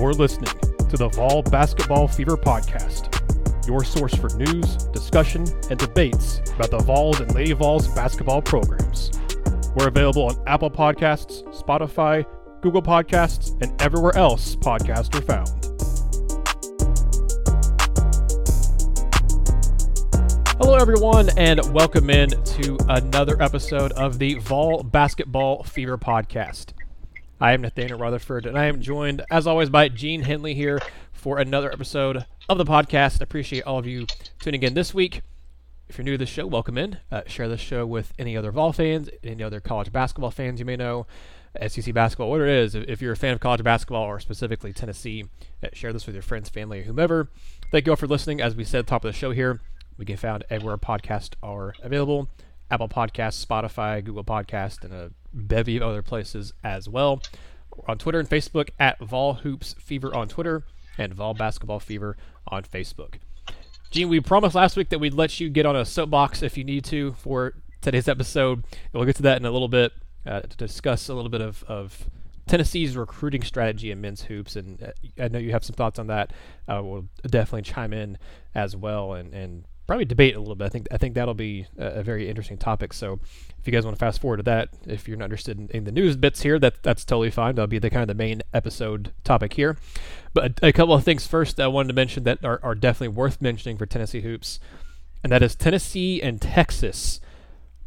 You're listening to the Vol Basketball Fever Podcast, your source for news, discussion, and debates about the Vols and Lady Vols basketball programs. We're available on Apple Podcasts, Spotify, Google Podcasts, and everywhere else podcasts are found. Hello, everyone, and welcome in to another episode of the Vol Basketball Fever Podcast. I am Nathanael Rutherford, and I am joined, as always, by Gene Henley here for another episode of the podcast. I Appreciate all of you tuning in this week. If you're new to the show, welcome in. Uh, share this show with any other Vol fans, any other college basketball fans you may know, SEC basketball, whatever it is. If you're a fan of college basketball or specifically Tennessee, uh, share this with your friends, family, or whomever. Thank you all for listening. As we said at the top of the show here, we can found everywhere podcasts are available. Apple Podcasts, Spotify, Google Podcast, and a bevy of other places as well. We're on Twitter and Facebook at Vol Hoops Fever on Twitter and Vol Basketball Fever on Facebook. Gene, we promised last week that we'd let you get on a soapbox if you need to for today's episode. We'll get to that in a little bit uh, to discuss a little bit of, of Tennessee's recruiting strategy in men's hoops, and uh, I know you have some thoughts on that. Uh, we'll definitely chime in as well and, and probably debate a little bit. I think I think that'll be a, a, very interesting topic. So if you guys want to fast forward to that, if you're not interested in, in, the news bits here, that that's totally fine. That'll be the kind of the main episode topic here. But a, a couple of things first that I wanted to mention that are, are definitely worth mentioning for Tennessee hoops, and that is Tennessee and Texas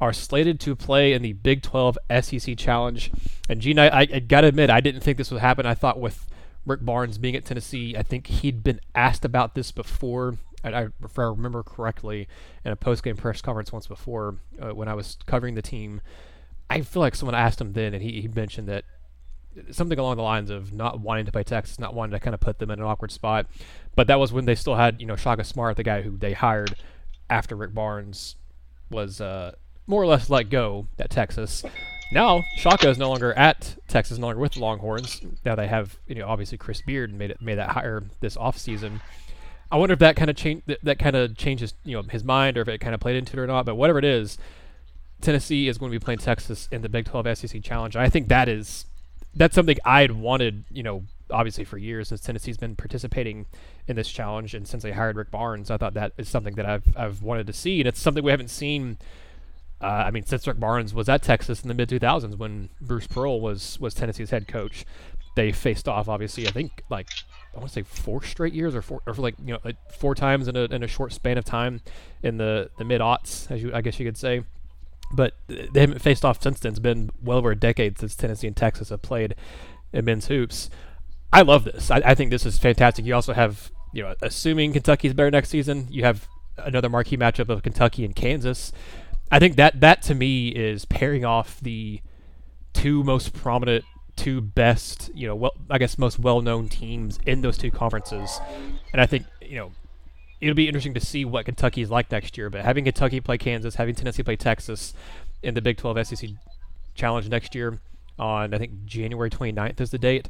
are slated to play in the Big 12 SEC Challenge. And Gene, I, I, gotta admit, I didn't think this would happen. I thought with Rick Barnes being at Tennessee, I think he'd been asked about this before I, if I remember correctly, in a post-game press conference once before uh, when I was covering the team, I feel like someone asked him then, and he, he mentioned that something along the lines of not wanting to play Texas, not wanting to kind of put them in an awkward spot. But that was when they still had, you know, Shaka Smart, the guy who they hired after Rick Barnes was uh, more or less let go at Texas. Now Shaka is no longer at Texas, no longer with the Longhorns. Now they have, you know, obviously Chris Beard made it made that hire this offseason. season I wonder if that kind of change that, that kind of changes you know his mind or if it kind of played into it or not. But whatever it is, Tennessee is going to be playing Texas in the Big 12 SEC Challenge. I think that is that's something I'd wanted you know obviously for years since Tennessee's been participating in this challenge and since they hired Rick Barnes. I thought that is something that I've I've wanted to see and it's something we haven't seen. Uh, I mean, since Rick Barnes was at Texas in the mid 2000s when Bruce Pearl was was Tennessee's head coach, they faced off obviously. I think like I want to say four straight years or four or like you know four times in a, in a short span of time in the the mid aughts as you I guess you could say. But they haven't faced off since then. It's been well over a decade since Tennessee and Texas have played in men's hoops. I love this. I, I think this is fantastic. You also have you know assuming Kentucky's better next season, you have another marquee matchup of Kentucky and Kansas. I think that that to me is pairing off the two most prominent two best, you know, well, I guess most well-known teams in those two conferences, and I think you know it'll be interesting to see what Kentucky is like next year. But having Kentucky play Kansas, having Tennessee play Texas in the Big 12 SEC Challenge next year on I think January 29th is the date.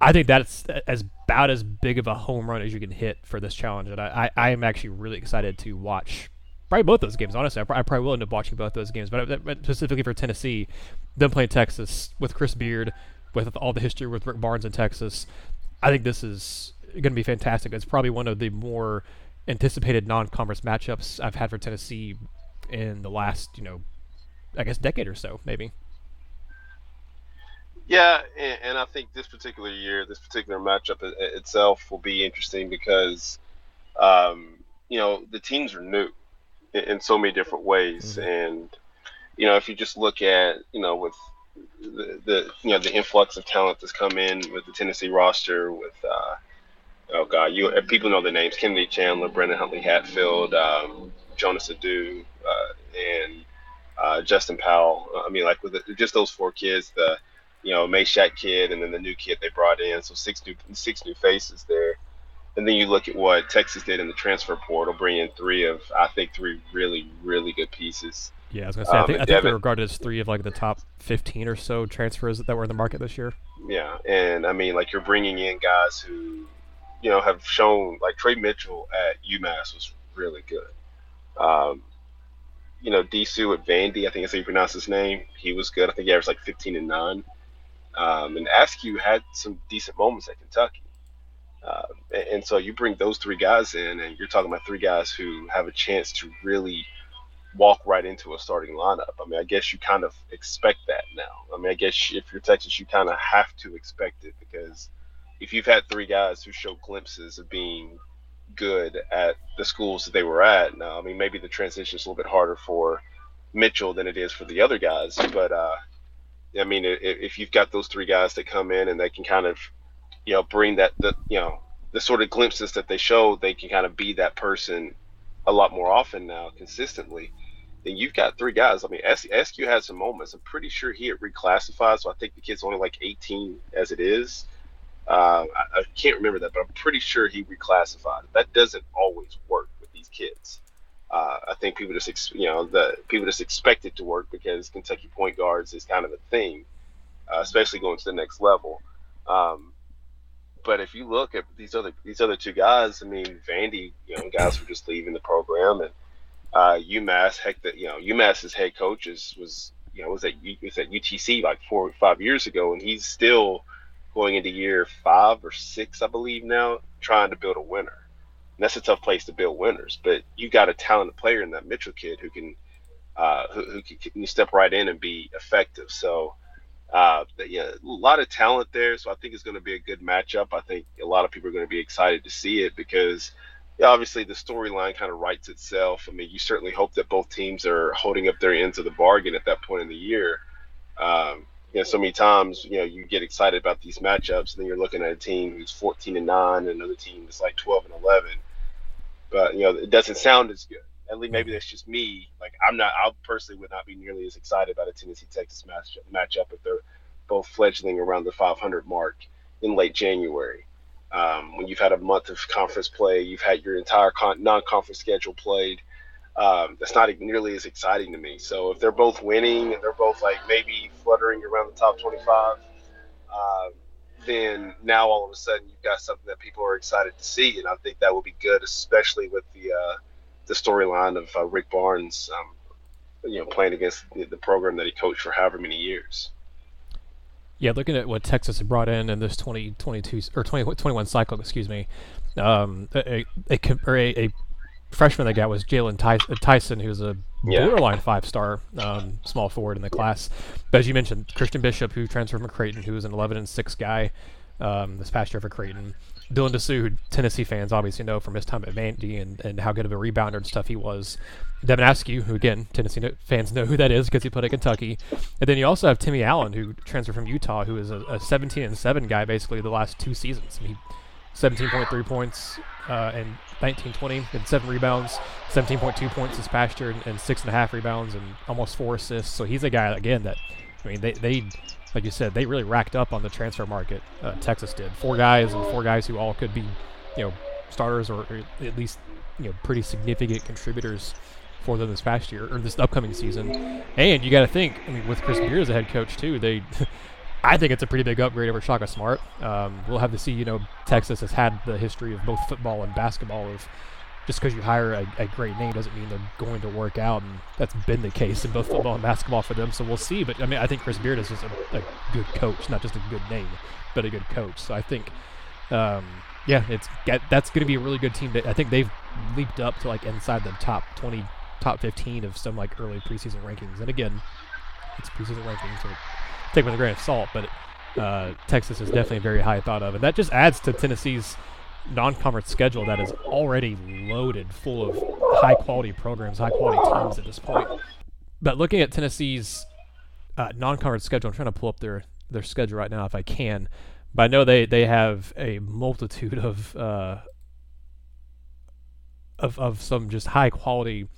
I think that's as about as big of a home run as you can hit for this challenge, and I, I, I am actually really excited to watch probably both those games. Honestly, I, probably will end up watching both those games, but, but specifically for Tennessee, them playing Texas with Chris Beard, with all the history with Rick Barnes in Texas, I think this is going to be fantastic. It's probably one of the more anticipated non-conference matchups I've had for Tennessee in the last, you know, I guess decade or so, maybe. Yeah, and, and I think this particular year, this particular matchup itself will be interesting because, um, you know, the teams are new in, in so many different ways, mm-hmm. and you know, if you just look at, you know, with the, you know the influx of talent that's come in with the Tennessee roster with uh, oh god you people know the names Kennedy Chandler, Brandon Huntley Hatfield, um, Jonas Aidoo, uh, and uh, Justin Powell. I mean like with the, just those four kids, the you know Mashack kid and then the new kid they brought in, so six new six new faces there. And then you look at what Texas did in the transfer portal, bring in three of I think three really really good pieces. Yeah, I was gonna say. Um, I think, I think they're regarded as three of like the top fifteen or so transfers that were in the market this year. Yeah, and I mean, like you're bringing in guys who, you know, have shown like Trey Mitchell at UMass was really good. Um, you know, Disu at Vandy, I think that's how you pronounce his name. He was good. I think he averaged like 15 and nine. Um, and Askew had some decent moments at Kentucky. Uh, and, and so you bring those three guys in, and you're talking about three guys who have a chance to really walk right into a starting lineup. I mean, I guess you kind of expect that now. I mean, I guess if you're Texas, you kind of have to expect it because if you've had three guys who show glimpses of being good at the schools that they were at, now I mean, maybe the transition is a little bit harder for Mitchell than it is for the other guys, but uh, I mean, if you've got those three guys that come in and they can kind of, you know, bring that the you know the sort of glimpses that they show, they can kind of be that person a lot more often now, consistently then you've got three guys. I mean, Askew had some moments. I'm pretty sure he had reclassified, so I think the kid's only like 18 as it is. Uh, I, I, can't remember that, but I'm pretty sure he reclassified. That doesn't always work with these kids. Uh, I think people just, ex- you know, the people just expect it to work because Kentucky point guards is kind of a thing, uh, especially going to the next level. Um, but if you look at these other these other two guys, I mean, Vandy, you know, guys were just leaving the program, and uh, UMass, heck, that you know, UMass's head coach is was you know was at was at UTC like four or five years ago, and he's still going into year five or six, I believe now, trying to build a winner. And that's a tough place to build winners, but you got a talented player in that Mitchell kid who can uh, who, who can, can step right in and be effective. So. Uh, yeah, a lot of talent there, so I think it's going to be a good matchup. I think a lot of people are going to be excited to see it because obviously the storyline kind of writes itself. I mean, you certainly hope that both teams are holding up their ends of the bargain at that point in the year. Um, you know, so many times, you know, you get excited about these matchups, and then you're looking at a team who's 14 and nine, and another team that's like 12 and 11. But you know, it doesn't sound as good. At least maybe that's just me. Like I'm not. I personally would not be nearly as excited about a Tennessee Texas matchup matchup if they're both fledgling around the 500 mark in late January. Um, when you've had a month of conference play, you've had your entire con- non-conference schedule played. Um, that's not nearly as exciting to me. So if they're both winning and they're both like maybe fluttering around the top 25, uh, then now all of a sudden you've got something that people are excited to see, and I think that will be good, especially with the uh, the storyline of uh, Rick Barnes, um, you know, playing against the, the program that he coached for however many years. Yeah, looking at what Texas has brought in in this 2022 or 2021 cycle, excuse me, um, a, a, a, a freshman they got was Jaylon Tyson, who's a yeah. borderline five star um, small forward in the class. But as you mentioned, Christian Bishop, who transferred from Creighton, who was an 11 and 6 guy um, this past year for Creighton. Dylan Disu, who Tennessee fans obviously know from his time at Vandy and, and how good of a rebounder and stuff he was. Devin Askew, who again Tennessee fans know who that is because he played at Kentucky, and then you also have Timmy Allen, who transferred from Utah, who is a, a 17 and seven guy basically the last two seasons. I mean, 17.3 points uh, and 19-20 and seven rebounds, 17.2 points this past year and, and six and a half rebounds and almost four assists. So he's a guy again that I mean they they like you said, they really racked up on the transfer market. Uh, Texas did four guys and four guys who all could be, you know, starters or, at least you know pretty significant contributors for them this past year or this upcoming season. And you got to think, I mean, with Chris Beard as a head coach too, they. I think it's a pretty big upgrade over Shaka Smart. Um, we'll have to see. You know, Texas has had the history of both football and basketball of just because you hire a, a, great name doesn't mean they're going to work out, and that's been the case in both football and basketball for them. So we'll see. But I mean, I think Chris Beard is just a, a good coach, not just a good name, but a good coach. So I think, um, yeah, it's that's going to be a really good team. That I think they've leaped up to like inside the top twenty, top fifteen of some like early preseason rankings. And again, it's preseason rankings, so take with a grain of salt. But uh, Texas is definitely very high thought of, and that just adds to Tennessee's non-conference schedule that is already loaded full of high-quality programs, high-quality teams at this point. But looking at Tennessee's uh, non-conference schedule, I'm trying to pull up their their schedule right now if I can. But I know they, they have a multitude of uh, of of some just high quality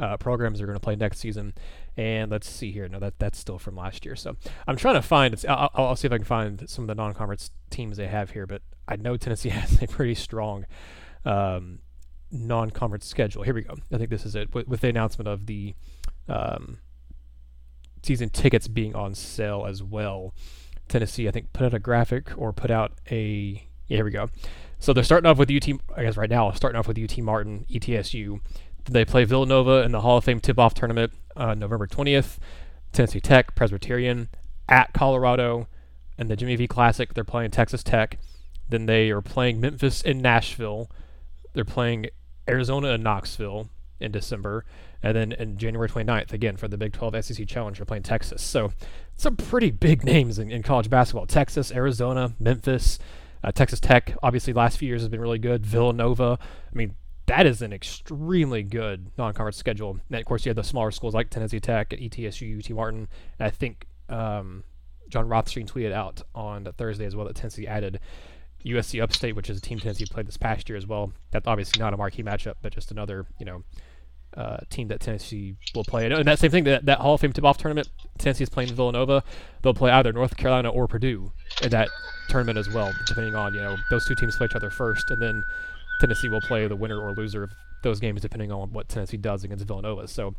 uh, programs they're going to play next season. And let's see here. No, that that's still from last year. So I'm trying to find. I'll, I'll see if I can find some of the non-conference teams they have here. But I know Tennessee has a pretty strong um, non-conference schedule. Here we go. I think this is it with, with the announcement of the um, season tickets being on sale as well. Tennessee, I think, put out a graphic or put out a. Yeah, here we go. So they're starting off with UT. I guess right now, starting off with UT Martin, ETSU. They play Villanova in the Hall of Fame tip-off tournament uh, November 20th. Tennessee Tech, Presbyterian, at Colorado, and the Jimmy V Classic. They're playing Texas Tech. Then they are playing Memphis in Nashville. They're playing Arizona and Knoxville in December. And then in January 29th, again, for the Big 12 SEC Challenge, they're playing Texas. So some pretty big names in, in college basketball Texas, Arizona, Memphis, uh, Texas Tech, obviously, last few years has been really good. Villanova. I mean, that is an extremely good non-conference schedule. And of course, you have the smaller schools like Tennessee Tech, ETSU, UT Martin, and I think um, Jon Rothstein tweeted out on Thursday as well that Tennessee added USC Upstate, which is a team Tennessee played this past year as well. That's obviously not a marquee matchup, but just another you know uh, team that Tennessee will play. And that same thing, that, that Hall of Fame tip-off tournament, Tennessee is playing Villanova. They'll play either North Carolina or Purdue in that tournament as well, depending on you know those two teams play each other first, and then Tennessee will play the winner or loser of those games depending on what Tennessee does against Villanova. So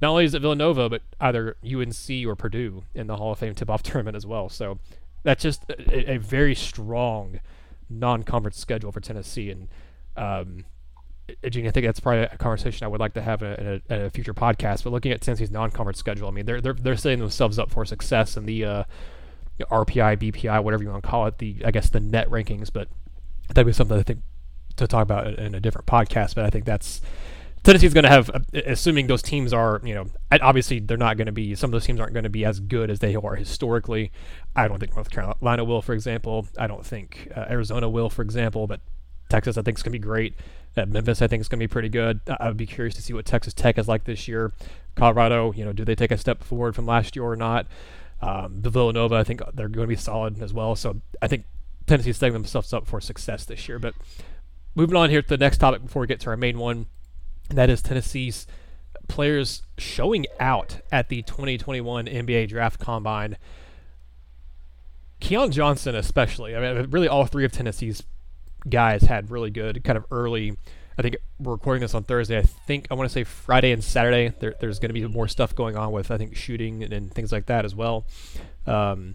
not only is it Villanova, but either UNC or Purdue in the Hall of Fame tip-off tournament as well. So that's just a, a very strong non-conference schedule for Tennessee, and um, Gene, I think that's probably a conversation I would like to have in a, in a, future podcast. But looking at Tennessee's non-conference schedule, I mean, they're they're they're setting themselves up for success in the uh, RPI, BPI, whatever you want to call it, the I guess the net rankings. But that'd be something I think to talk about in a different podcast. But I think that's Tennessee's going to have, uh, assuming those teams are, you know, obviously they're not going to be. Some of those teams aren't going to be as good as they are historically. I don't think North Carolina will, for example. I don't think uh, Arizona will, for example. But Texas, I think, is going to be great. At Memphis, I think, is going to be pretty good. I would be curious to see what Texas Tech is like this year. Colorado, you know, do they take a step forward from last year or not? Um, the Villanova, I think they're going to be solid as well. So I think Tennessee's setting themselves up for success this year. But moving on here to the next topic before we get to our main one, and that is Tennessee's players showing out at the 2021 NBA Draft Combine. Keon Johnson, especially. I mean, really, all three of Tennessee's guys had really good kind of early. I think we're recording this on Thursday. I think I want to say Friday and Saturday. There, there's going to be more stuff going on with I think shooting and, and things like that as well. Um,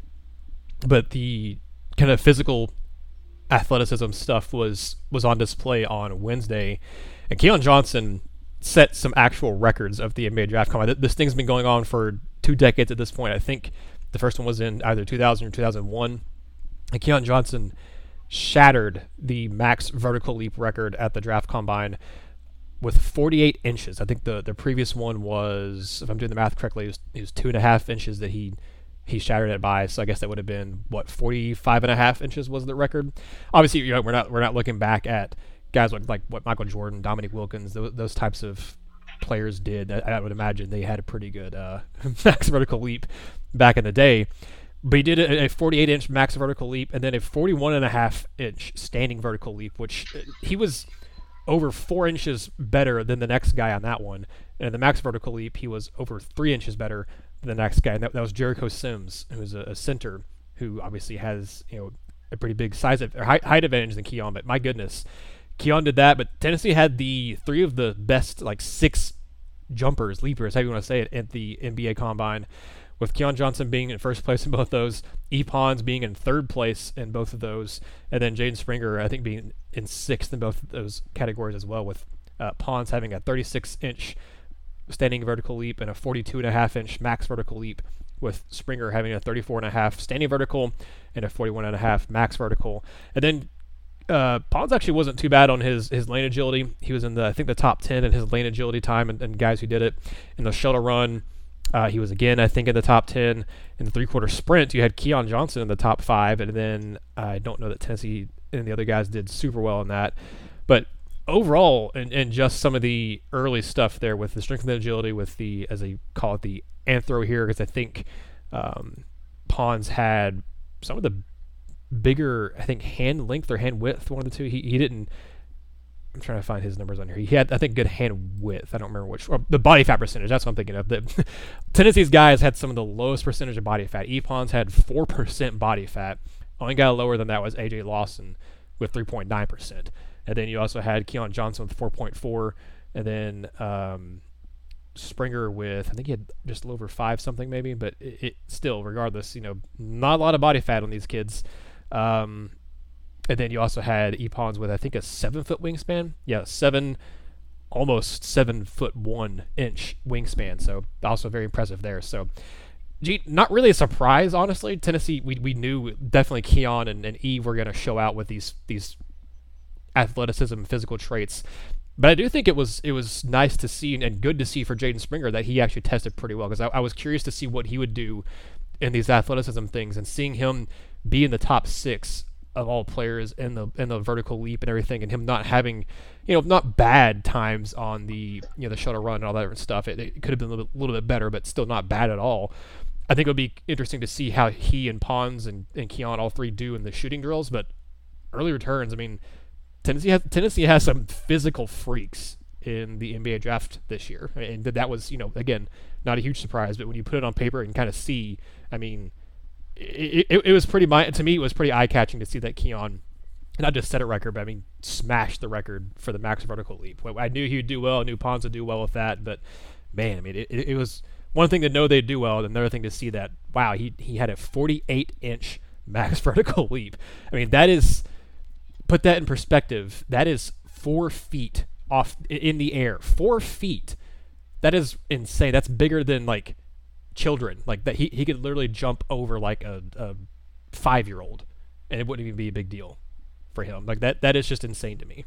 but the kind of physical athleticism stuff was was on display on Wednesday, and Keon Johnson set some actual records of the NBA draft combine. This thing's been going on for two decades at this point. I think the first one was in either 2000 or 2001. And Keon Johnson shattered the max vertical leap record at the draft combine with 48 inches. I think the, the previous one was, if I'm doing the math correctly, it was, it was two and a half inches that he he shattered it by. So I guess that would have been what 45 and a half inches was the record. Obviously, you know, we're not we're not looking back at guys like like what Michael Jordan, Dominique Wilkins, those, those types of players did. I, I, would imagine they had a pretty good uh, max vertical leap back in the day. But he did a, 48 inch max vertical leap and then a 41 and a half inch standing vertical leap, which uh, he was over four inches better than the next guy on that one. And the max vertical leap, he was over three inches better the next guy. And that, that was Jericho Sims, who's a, a, center who obviously has, you know, a pretty big size of, height, height advantage than Keon. But my goodness, Keon did that. But Tennessee had the three of the best, like six jumpers, leapers, how you want to say it, at the NBA combine with Keon Johnson being in first place in both those, E. Pons being in third place in both of those, and then Jaden Springer, I think, being in sixth in both of those categories as well, with uh, Pons having a 36 inch standing vertical leap and a 42 and a half inch max vertical leap, with Springer having a 34 and a half standing vertical and a 41 and a half max vertical. And then uh, Pons actually wasn't too bad on his, his lane agility. He was in the I think the top 10 in his lane agility time, and, and guys who did it in the shuttle run uh, he was again, I think, in the top 10. In the three quarter sprint, you had Keon Johnson in the top five. And then I don't know that Tennessee and the other guys did super well in that. But overall, and, and just some of the early stuff there with the strength and the agility, with the, as they call it, the anthro here, because I think um, Pons had some of the bigger, I think, hand length or hand width, one of the two. He, he didn't I'm trying to find his numbers on here. He had, I think, good hand width. I don't remember which. the body fat percentage. That's what I'm thinking of. The, Tennessee's guys had some of the lowest percentage of body fat. Yves Pons had 4% body fat. Only guy lower than that was AJ Lawson with 3.9%. And then you also had Keon Johnson with 4.4. And then um, Springer with, I think he had just a little over 5 something maybe. But it, it, still, regardless, you know, not a lot of body fat on these kids. Um, and then you also had Yves Pons with I think a seven foot wingspan. Yeah, seven, almost seven foot one inch wingspan. So also very impressive there. So Gee, not really a surprise, honestly. Tennessee, we, we knew definitely Keon and, and Yves were going to show out with these these athleticism, physical traits. But I do think it was it was nice to see and good to see for Jaden Springer that he actually tested pretty well because I, I was curious to see what he would do in these athleticism things and seeing him be in the top six of all players in the in the vertical leap and everything, and him not having, you know, not bad times on the you know the shuttle run and all that stuff. It, it could have been a little, bit, little bit better, but still not bad at all. I think it would be interesting to see how he and Pons and, and Keon all three do in the shooting drills. But early returns, I mean, Tennessee has Tennessee has some physical freaks in the NBA draft this year, and that was you know again not a huge surprise, but when you put it on paper and kind of see, I mean it, it, it was pretty to me it was pretty eye catching to see that Keon not just set a record, but I mean smashed the record for the max vertical leap. I knew he would do well. I knew Pons would do well with that, but man, I mean it, it, was one thing to know they'd do well, and another thing to see that wow he he had a 48 inch max vertical leap. I mean that is put that in perspective. That is four feet off in the air. Four feet. That is insane. That's bigger than like children. Like that, he he could literally jump over like a, a five year old, and it wouldn't even be a big deal for him. Like that that is just insane to me.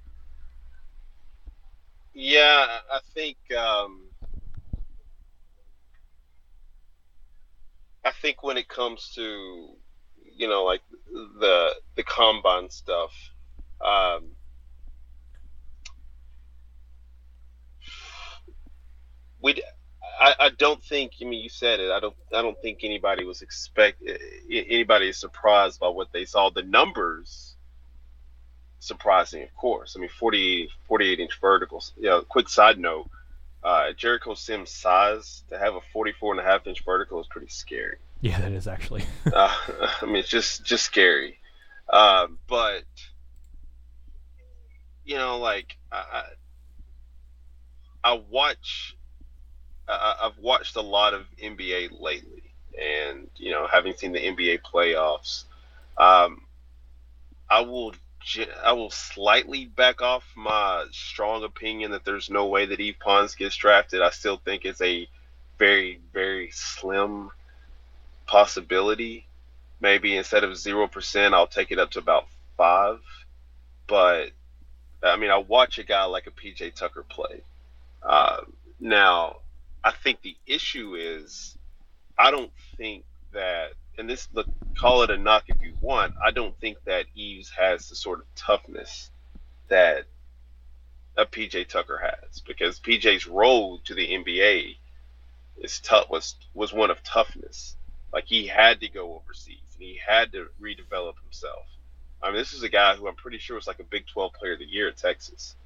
Yeah, I think um, I think when it comes to you know like the the combine stuff. Um, we I, I don't think. I mean, you said it. I don't. I don't think anybody was expect anybody is surprised by what they saw. The numbers surprising, of course. I mean, 48, 48 inch verticals. Yeah. You know, quick side note: uh, Jericho Sims' size to have a 44 and a half inch vertical is pretty scary. Yeah, that is actually. uh, I mean, it's just just scary. Uh, but you know, like I, I watch I, I've watched a lot of NBA lately, and you know, having seen the NBA playoffs, um, I will I will slightly back off my strong opinion that there's no way that Yves Pons gets drafted. I still think it's a very very slim possibility. Maybe instead of zero percent, I'll take it up to about five. But I mean, I watch a guy like a PJ Tucker play. Uh, now, I think the issue is I don't think that and this look call it a knock if you want, I don't think that Eves has the sort of toughness that a PJ Tucker has because PJ's road to the NBA is tough was was one of toughness. Like he had to go overseas and he had to redevelop himself. I mean, this is a guy who I'm pretty sure was like a Big 12 player of the year at Texas.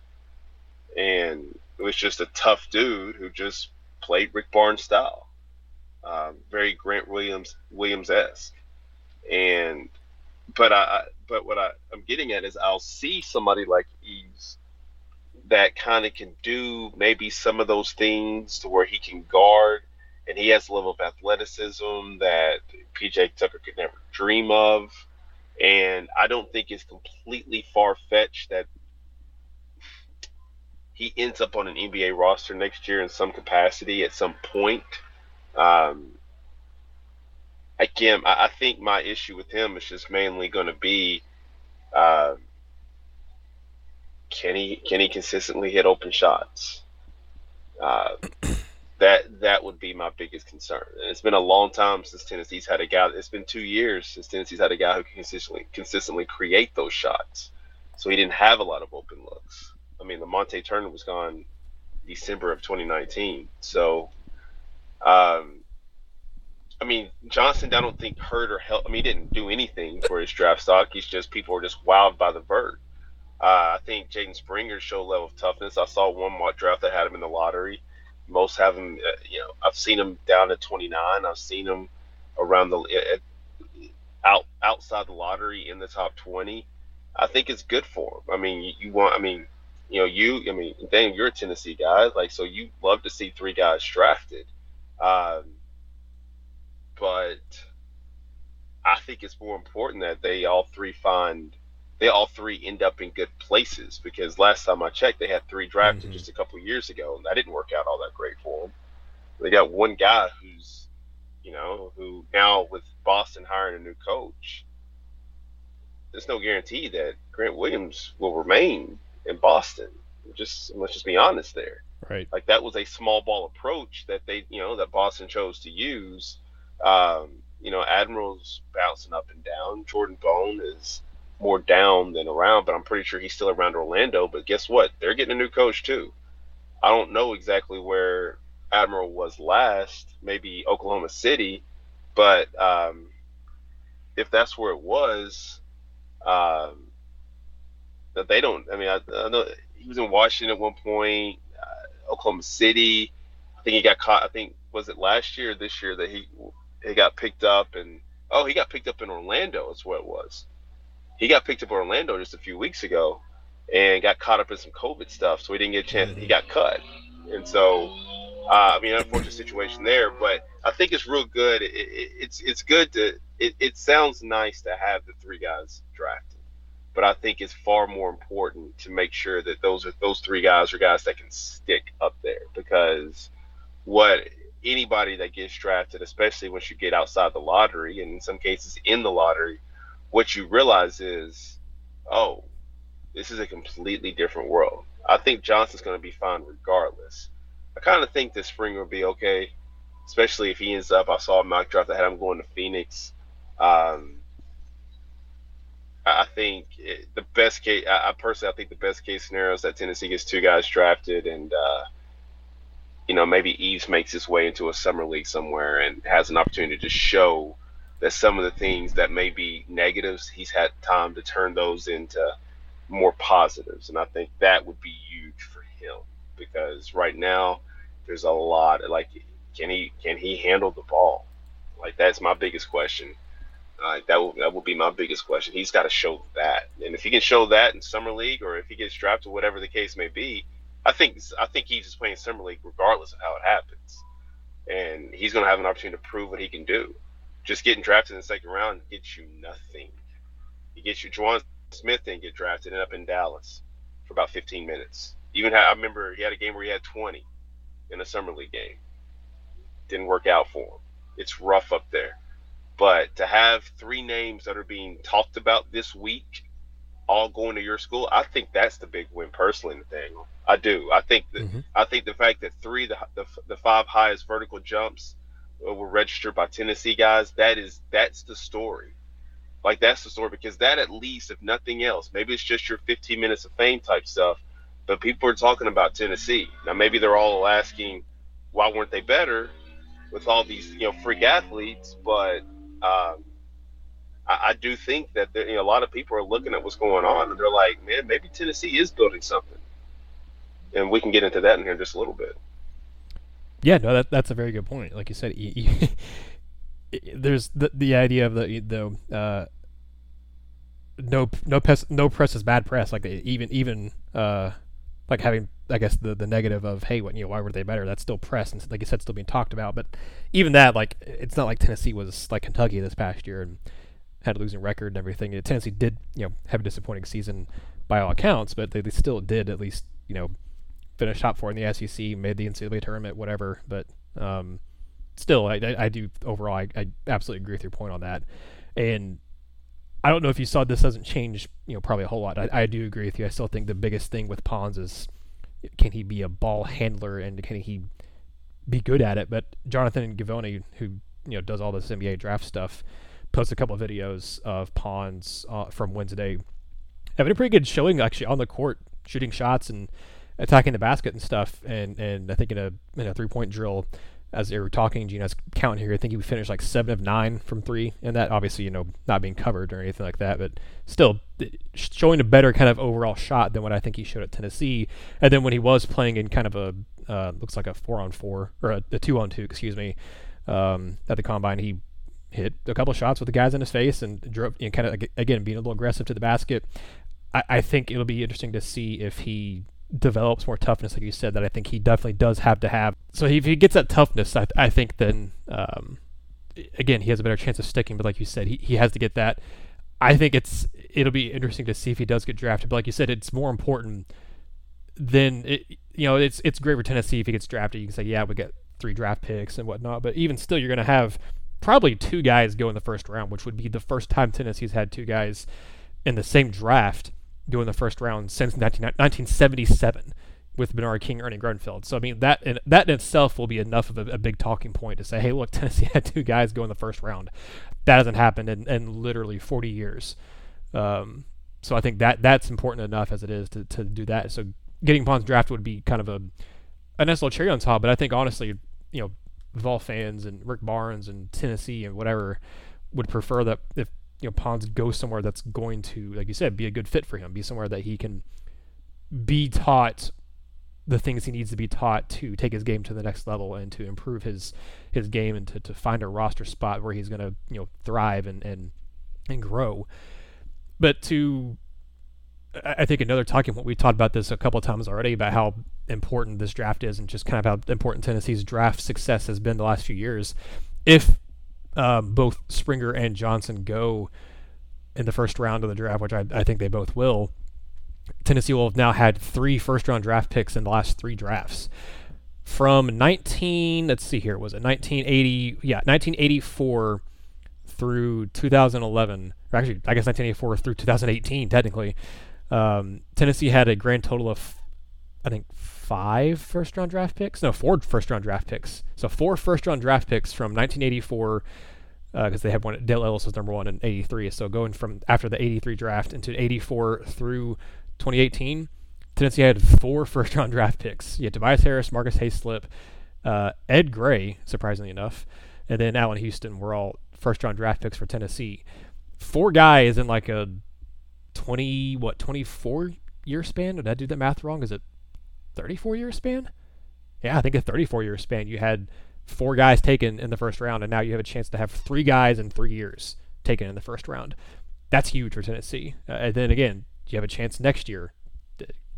And it was just a tough dude who just played Rick Barnes style, um, very Grant Williams Williams esque, and but I but what I, I'm getting at is I'll see somebody like Eves that kind of can do maybe some of those things to where he can guard and he has a level of athleticism that PJ Tucker could never dream of. And I don't think it's completely far fetched that he ends up on an NBA roster next year in some capacity at some point. Um, again, I, I, think my issue with him is just mainly going to be uh, can he can he consistently hit open shots? Uh, that that would be my biggest concern. And it's been a long time since Tennessee's had a guy. It's been two years since Tennessee's had a guy who can consistently consistently create those shots. So he didn't have a lot of open looks. I mean, Lamonte Turner was gone December of 2019. So, um, I mean, Johnson, I don't think hurt or help. I mean, he didn't do anything for his draft stock. He's just people are just wowed by the vert. Uh, I think Jaden Springer showed level of toughness. I saw one mock draft that had him in the lottery. Most have them. uh, you know, I've seen them down to 29. I've seen them around the uh, out outside the lottery in the top 20. I think it's good for them. I mean, you, you want, I mean, you know, you, I mean, dang, you're a Tennessee guy. Like, so you love to see three guys drafted. Um, but I think it's more important that they all three find, they all three end up in good places because last time I checked, they had three drafted mm-hmm. just a couple years ago, and that didn't work out all that great for them. They got one guy who's you know, who now with Boston hiring a new coach, there's no guarantee that Grant Williams will remain in Boston. Just let's just be honest there. Right. Like that was a small ball approach that they, you know, that Boston chose to use. Um, you know, Admiral's bouncing up and down. Jordan Bone is more down than around, but I'm pretty sure he's still around Orlando. But guess what? They're getting a new coach too. I don't know exactly where Admiral was last, maybe Oklahoma City, but um, if that's where it was, um, that they don't. I mean, I, I, know he was in Washington at one point, uh, Oklahoma City. I think he got caught. I think was it last year or this year that he he got picked up and oh he got picked up in Orlando. Is what it was. He got picked up Orlando just a few weeks ago and got caught up in some COVID stuff, so he didn't get a chance. He got cut, and so uh, I mean, unfortunate situation there. But I think it's real good. It, it, it's it's good to. It, it sounds nice to have the three guys drafted, but I think it's far more important to make sure that those are those three guys are guys that can stick up there because what anybody that gets drafted, especially once you get outside the lottery, and in some cases in the lottery, what you realize is, oh, this is a completely different world. I think Johnson's going to be fine regardless. I kind of think this spring will be okay, especially if he ends up. I saw a mock draft that had him going to Phoenix. Um, I think it, the best case, I, I, personally, I think the best case scenario is that Tennessee gets two guys drafted, and uh, you know maybe Yves makes his way into a summer league somewhere and has an opportunity to show that some of the things that may be negatives, he's had time to turn those into more positives, and I think that would be huge for him because right now there's a lot like can he can he handle the ball? Like that's my biggest question. Uh, that will that will be my biggest question. He's got to show that, and if he can show that in summer league, or if he gets drafted, whatever the case may be, I think I think he's just playing summer league regardless of how it happens, and he's going to have an opportunity to prove what he can do. Just getting drafted in the second round gets you nothing. He gets you. Juwan Smith didn't get drafted, and up in Dallas for about 15 minutes. Even had, I remember he had a game where he had 20 in a summer league game. Didn't work out for him. It's rough up there. But to have three names that are being talked about this week all going to your school, I think that's the big win personally, Nathanael. I do. I think that mm-hmm. I think the fact that three the, the, the five highest vertical jumps were registered by Tennessee guys, that is that's the story. Like that's the story because that at least, if nothing else, maybe it's just your 15 minutes of fame type stuff, but people are talking about Tennessee. Now maybe they're all asking why weren't they better with all these you know freak athletes, but um, I, do think that there, you know, a lot of people are looking at what's going on and they're like, man, maybe Tennessee is building something, and we can get into that in here in just a little bit. Yeah, no, that that's a very good point. Like you said, there's the the idea of the the uh, no no press no press is bad press. Like even even uh, like having I guess the the negative of hey what you know why were they better? That's still press and like you said still being talked about. But even that like it's not like Tennessee was like Kentucky this past year and had a losing record and everything. Tennessee did you know have a disappointing season by all accounts, but they, they still did at least you know finish top four in the SEC, made the NCAA tournament, whatever. But um, still, I, I, I do overall I, I absolutely agree with your point on that. And I don't know if you saw this doesn't change, you know, probably a whole lot. I, I do agree with you. I still think the biggest thing with Pons is can he be a ball handler and can he be good at it? But Jonathan Givony, who you know does all this NBA draft stuff, posted a couple of videos of Pons uh, from Wednesday, having a pretty good showing actually on the court, shooting shots and attacking the basket and stuff. And and I think in a in a three point drill, as they were talking, Gina's counting here. I think he finished like seven of nine from three, and that obviously you know not being covered or anything like that, but still showing a better kind of overall shot than what I think he showed at Tennessee. And then when he was playing in kind of a uh, looks like a four on four or a, a two on two, excuse me, um, at the combine, he hit a couple shots with the guys in his face and drove, you know, kind of again being a little aggressive to the basket. I, I think it'll be interesting to see if he develops more toughness, like you said, that I think he definitely does have to have. So if he gets that toughness, I, I think then, um, again, he has a better chance of sticking. But like you said, he, he has to get that. I think it's it'll be interesting to see if he does get drafted. But like you said, it's more important than it. You know, it's it's great for Tennessee if he gets drafted. You can say, yeah, we get three draft picks and whatnot. But even still, you're going to have probably two guys go in the first round, which would be the first time Tennessee's had two guys in the same draft go in the first round since 19, 1977 with Bernard King, Ernie Grunfeld. So I mean that in, that in itself will be enough of a, a, big talking point to say, hey, look, Tennessee had two guys go in the first round. That hasn't happened in, in literally 40 years. Um, so I think that that's important enough as it is to, to do that. So getting Pons draft would be kind of a a nice little cherry on top. But I think honestly, you know, Vol fans and Rick Barnes and Tennessee and whatever would prefer that if you know Pons go somewhere that's going to, like you said, be a good fit for him, be somewhere that he can be taught the things he needs to be taught to take his game to the next level and to improve his his game and to, to find a roster spot where he's going to you know thrive and and and grow. But to I think another talking point we talked about this a couple of times already about how important this draft is and just kind of how important Tennessee's draft success has been the last few years. If um, both Springer and Johnson go in the first round of the draft, which I, I think they both will, Tennessee will have now had three first round draft picks in the last three drafts. From 19, let's see here, was it 1980? Yeah, 1984 through 2011, or actually, I guess 1984 through 2018, technically. Um, Tennessee had a grand total of, I think, five first round draft picks. No, four first round draft picks. So four first round draft picks from 1984, because uh, they had one. Dale Ellis was number one in 83. So going from after the 83 draft into 84 through 2018, Tennessee had four first round draft picks. You had Tobias Harris, Marcus Haislip, uh, Ed Gray, surprisingly enough, and then Allan Houston were all first round draft picks for Tennessee. Four guys in like a 20 what 24 year span did i do the math wrong is it 34 year span yeah i think a 34 year span you had four guys taken in the first round and now you have a chance to have three guys in three years taken in the first round that's huge for tennessee uh, and then again you have a chance next year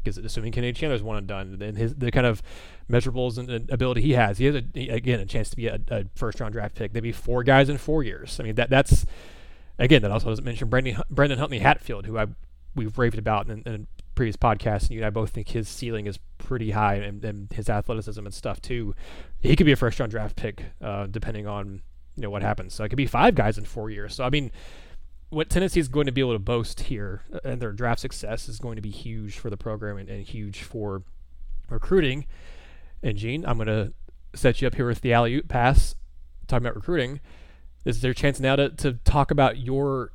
because assuming Kennedy Chandler's one and done, and his the kind of measurables and, and ability he has, he has a, again a chance to be a, a, first round draft pick. There'd be four guys in four years. I mean that that's again, that also doesn't mention Brandon Brendan Huntley Hatfield, who I we've raved about in, in previous podcasts, and you and I both think his ceiling is pretty high, and, and his athleticism and stuff too. He could be a first round draft pick, uh, depending on you know what happens. So it could be five guys in four years. So I mean, what Tennessee is going to be able to boast here, uh, and their draft success is going to be huge for the program and, and huge for recruiting. And Gene, I'm going to set you up here with the alley pass, talking about recruiting. This is their chance now to, to talk about your,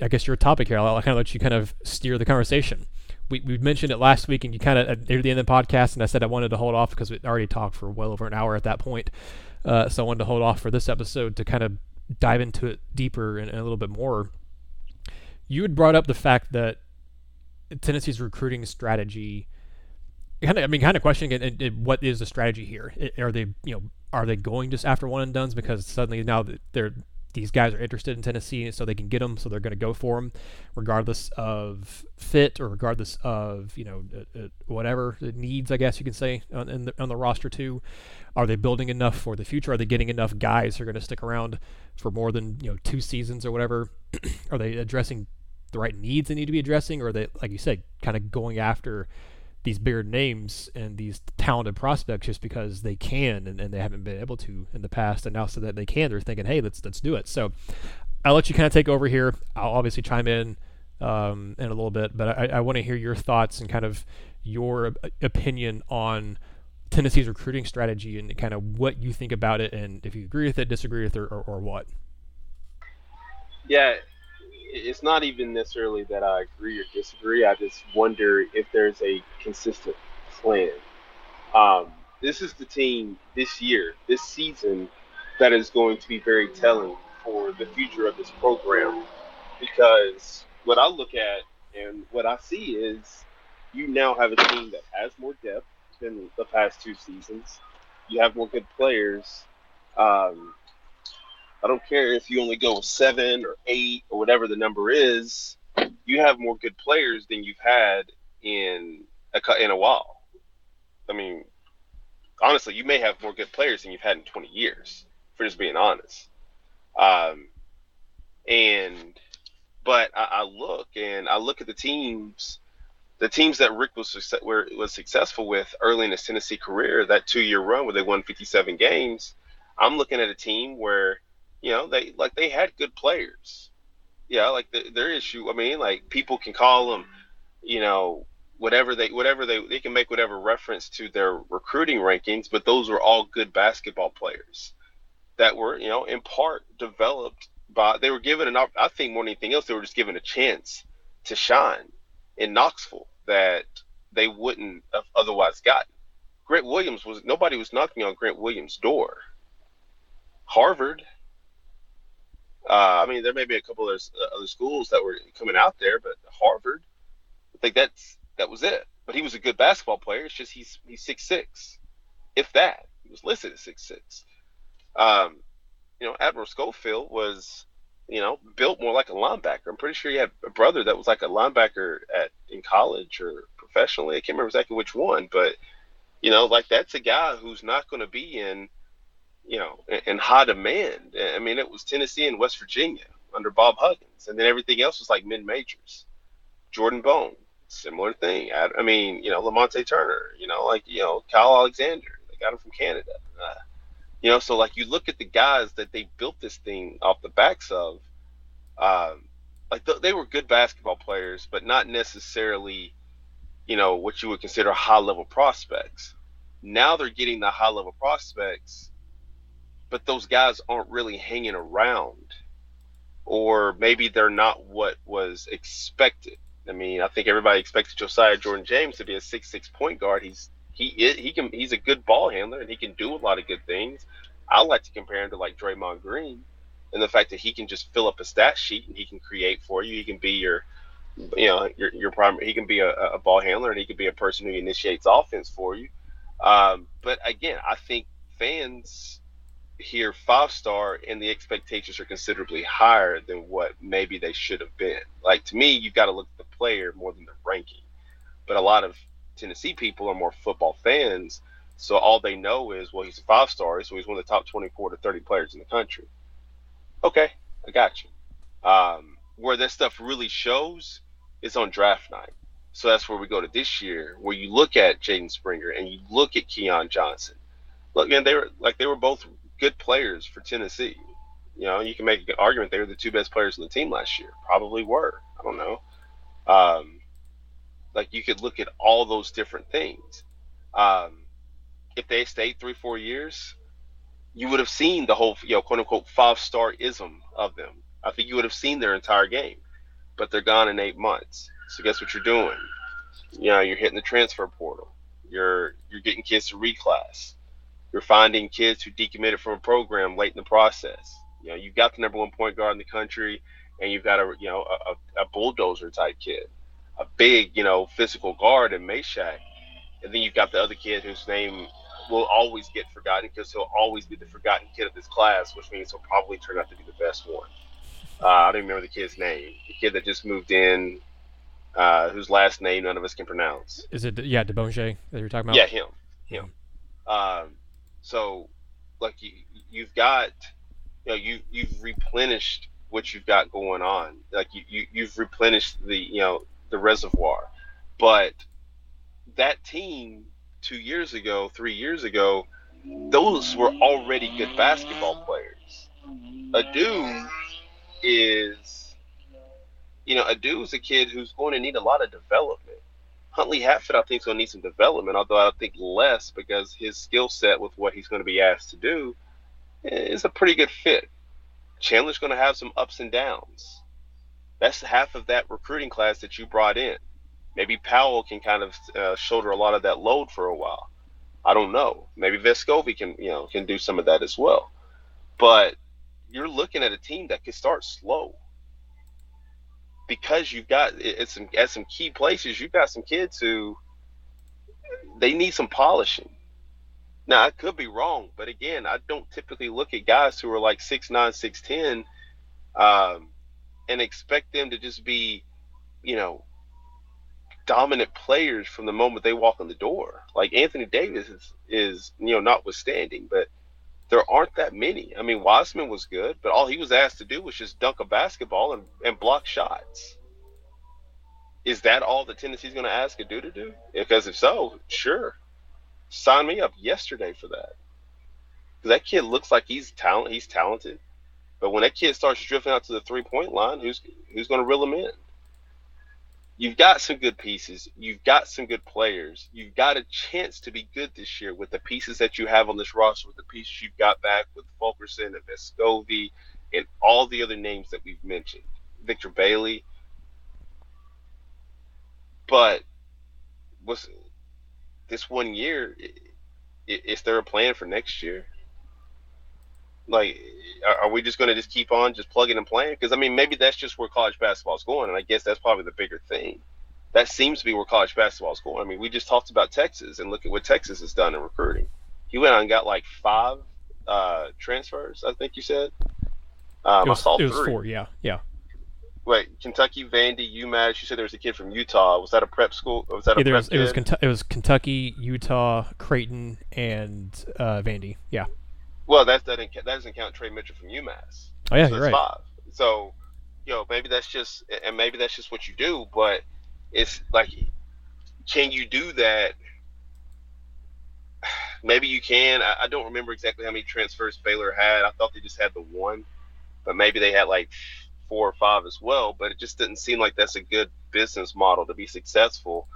I guess, your topic here. I'll kind of let you kind of steer the conversation. We, we mentioned it last week, and you kind of near the end of the podcast, and I said I wanted to hold off because we already talked for well over an hour at that point. Uh, so I wanted to hold off for this episode to kind of dive into it deeper and, and a little bit more. You had brought up the fact that Tennessee's recruiting strategy kind of, I mean, kind of questioning it, it, it, what is the strategy here? It, are they, you know, are they going just after one and duns because suddenly now they're these guys are interested in Tennessee, so they can get them, so they're going to go for them, regardless of fit or regardless of you know uh, uh, whatever needs, I guess you can say on, the, on the roster too. Are they building enough for the future? Are they getting enough guys who are going to stick around for more than you know two seasons or whatever? are they addressing the right needs they need to be addressing, or are they, like you said, kind of going after these bigger names and these talented prospects just because they can and, and they haven't been able to in the past. And now so that they can they're thinking hey let's let's do it. So i'll let you kind of take over here. I'll obviously chime in um, in a little bit but i, I want to hear your thoughts and kind of your opinion on tennessee's recruiting strategy and kind of what you think about it and if you agree with it disagree with it or, or what. Yeah it's not even necessarily that I agree or disagree. I just wonder if there's a consistent plan. Um, this is the team this year, this season, that is going to be very telling for the future of this program. Because what I look at and what I see is you now have a team that has more depth than the past two seasons. You have more good players. Um, I don't care if you only go with seven or eight or whatever the number is. You have more good players than you've had in a in a while. I mean, honestly, you may have more good players than you've had in 20 years, for just being honest. Um, and but I, I look and I look at the teams the teams that Rick was were, was successful with early in his Tennessee career, that two year run where they won 57 games, I'm looking at a team where, you know, they like they had good players. Yeah, like the, their issue. I mean, like people can call them, you know, whatever they whatever they they can make whatever reference to their recruiting rankings, but those were all good basketball players that were, you know, in part developed by they were given an I think more than anything else, they were just given a chance to shine in Knoxville that they wouldn't have otherwise gotten. Grant Williams was nobody was knocking on Grant Williams' door. Harvard. Uh, I mean, there may be a couple of uh, other schools that were coming out there, but Harvard, I think that's that was it. But he was a good basketball player. It's just he's he's six six, if that. He was listed as six six. Um, you know, Admiral Schofield was you know, built more like a linebacker. I'm pretty sure he had a brother that was like a linebacker at in college or professionally. I can't remember exactly which one, but you know, like that's a guy who's not going to be in, you know, in, high demand. I mean, it was Tennessee and West Virginia under Bob Huggins, and then everything else was like mid majors. Jordan Bone, similar thing. I, I, mean, you know, Lamonte Turner, you know, like you know, Kyle Alexander, they got him from Canada. Uh, you know, so like you look at the guys that they built this thing off the backs of, um, like th- they were good basketball players, but not necessarily, you know, what you would consider high level prospects. Now they're getting the high level prospects, but those guys aren't really hanging around, or maybe they're not what was expected. I mean, I think everybody expected Josiah Jordan James to be a six six point guard. He's he is, he can he's a good ball handler and he can do a lot of good things. I like to compare him to like Draymond Green, and the fact that he can just fill up a stat sheet and he can create for you. He can be your you know your your primary. He can be a, a ball handler and he can be a person who initiates offense for you. Um, but again, I think fans hear five star and the expectations are considerably higher than what maybe they should have been. Like to me, you've got to look at the player more than the ranking. But a lot of Tennessee people are more football fans, so all they know is, well, he's a five star, so he's one of the top 24 to 30 players in the country. Okay, I got you. Um, where that stuff really shows is on draft night. So that's where we go to this year, where you look at Jaden Springer and you look at Keon Johnson. Look, man, they were like they were both good players for Tennessee. You know, you can make an argument they were the two best players on the team last year. Probably were. I don't know. Um, like you could look at all those different things. Um, if they stayed three, four years, you would have seen the whole, you know, quote unquote five star ism of them. I think you would have seen their entire game, but they're gone in eight months. So guess what you're doing? You know, you're hitting the transfer portal. You're you're getting kids to reclass. You're finding kids who decommitted from a program late in the process. You know, you've got the number one point guard in the country, and you've got a you know a, a bulldozer type kid a big, you know, physical guard in Mashack. And then you've got the other kid whose name will always get forgotten because he'll always be the forgotten kid of this class, which means he'll probably turn out to be the best one. Uh, I don't remember the kid's name. The kid that just moved in, uh, whose last name none of us can pronounce. Is it yeah, Debonje that you're talking about? Yeah, him, him. Um, so, like you, you've got, you know, you you've replenished what you've got going on. Like you, you you've replenished the you know the reservoir. But that team two years ago, three years ago, those were already good basketball players. Aidoo is, you know, Aidoo is a kid who's going to need a lot of development. Huntley Hatfield, I think, is going to need some development, although I think less because his skill set with what he's going to be asked to do is a pretty good fit. Chandler's going to have some ups and downs that's half of that recruiting class that you brought in. Maybe Powell can kind of uh, shoulder a lot of that load for a while. I don't know. Maybe Vescovi can, you know, can do some of that as well. But you're looking at a team that could start slow because you've got at some at some key places. You've got some kids who they need some polishing. Now I could be wrong, but again, I don't typically look at guys who are like six nine, six ten. Um, and expect them to just be, you know, dominant players from the moment they walk in the door. Like Anthony Davis is, is you know, notwithstanding, but there aren't that many. I mean, Wiseman was good, but all he was asked to do was just dunk a basketball and, and block shots. is that all that Tennessee's going to ask a dude to do? Because if so, sure, sign me up yesterday for that. Because that kid looks like he's talent. He's talented, but when that kid starts drifting out to the three point line, who's who's going to reel him in? You've got some good pieces. You've got some good players. You've got a chance to be good this year with the pieces that you have on this roster, with the pieces you've got back with Fulkerson and Vescovi and all the other names that we've mentioned. Victor Bailey. But was this one year? Is there a plan for next year? Like, are we just going to just keep on just plugging and playing? Because I mean, maybe that's just where college basketball is going, and I guess that's probably the bigger thing. That seems to be where college basketball is going. I mean, we just talked about Texas, and look at what Texas has done in recruiting. He went out and got like five uh, transfers, I think you said. Um, it was, it was four. Yeah, yeah. Wait, Kentucky, Vandy, UMass. You said there was a kid from Utah. Was that a prep school? Was that a Either prep was, it was it was Kentucky, Utah, Creighton, and uh, Vandy. Yeah. Well, that doesn't that doesn't count Trey Mitchell from UMass. Oh yeah, so you're right. Five. So, you know, maybe that's just and maybe that's just what you do, but it's like, can you do that? Maybe you can. I, I don't remember exactly how many transfers Baylor had. I thought they just had the one but maybe they had like four or five as well. But it just didn't seem like that's a good business model to be successful.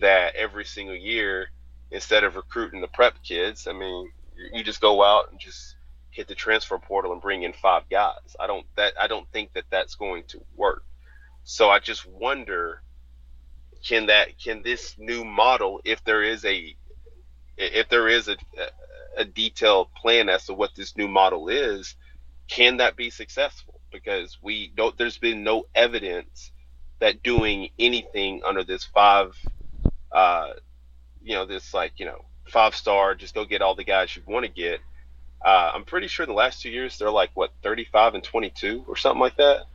That every single year, instead of recruiting the prep kids, I mean, you just go out and just hit the transfer portal and bring in five guys. I don't that I don't think that that's going to work. So I just wonder, can that can this new model, if there is a if there is a a detailed plan as to what this new model is, can that be successful? Because we don't. There's been no evidence that doing anything under this five, uh, you know, this like you know five star, just go get all the guys you want to get. Uh, I'm pretty sure the last two years they're like what 35 and 22 or something like that.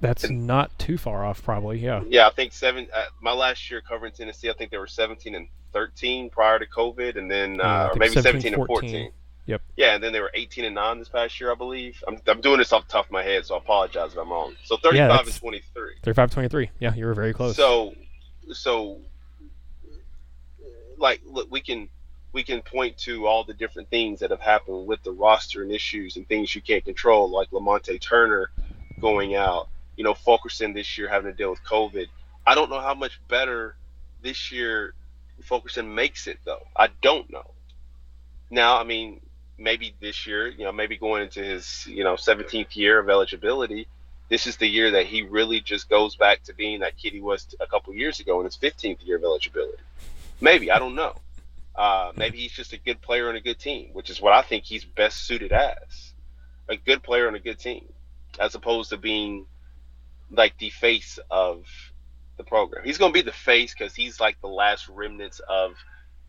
That's and, not too far off, probably. Yeah. Yeah, I think seven. Uh, my last year covering Tennessee, I think they were 17 and 13 prior to COVID, and then uh, or maybe 17 and 14. Yep. Yeah, and then they were 18 and 9 this past year, I believe. I'm, I'm doing this off the top of my head, so I apologize if I'm wrong. So 35 yeah, and 23. 35 23. Yeah, you were very close. So, so, like, look, we can we can point to all the different things that have happened with the roster and issues and things you can't control, like Lamonte Turner going out. You know, Fulkerson this year having to deal with COVID. I don't know how much better this year Fulkerson makes it, though. I don't know. Now, I mean, maybe this year, you know, maybe going into his, you know, 17th year of eligibility, this is the year that he really just goes back to being that kid he was a couple years ago in his 15th year of eligibility. Maybe, I don't know. Uh, maybe he's just a good player on a good team, which is what I think he's best suited as a good player on a good team, as opposed to being like the face of the program. He's going to be the face because he's like the last remnants of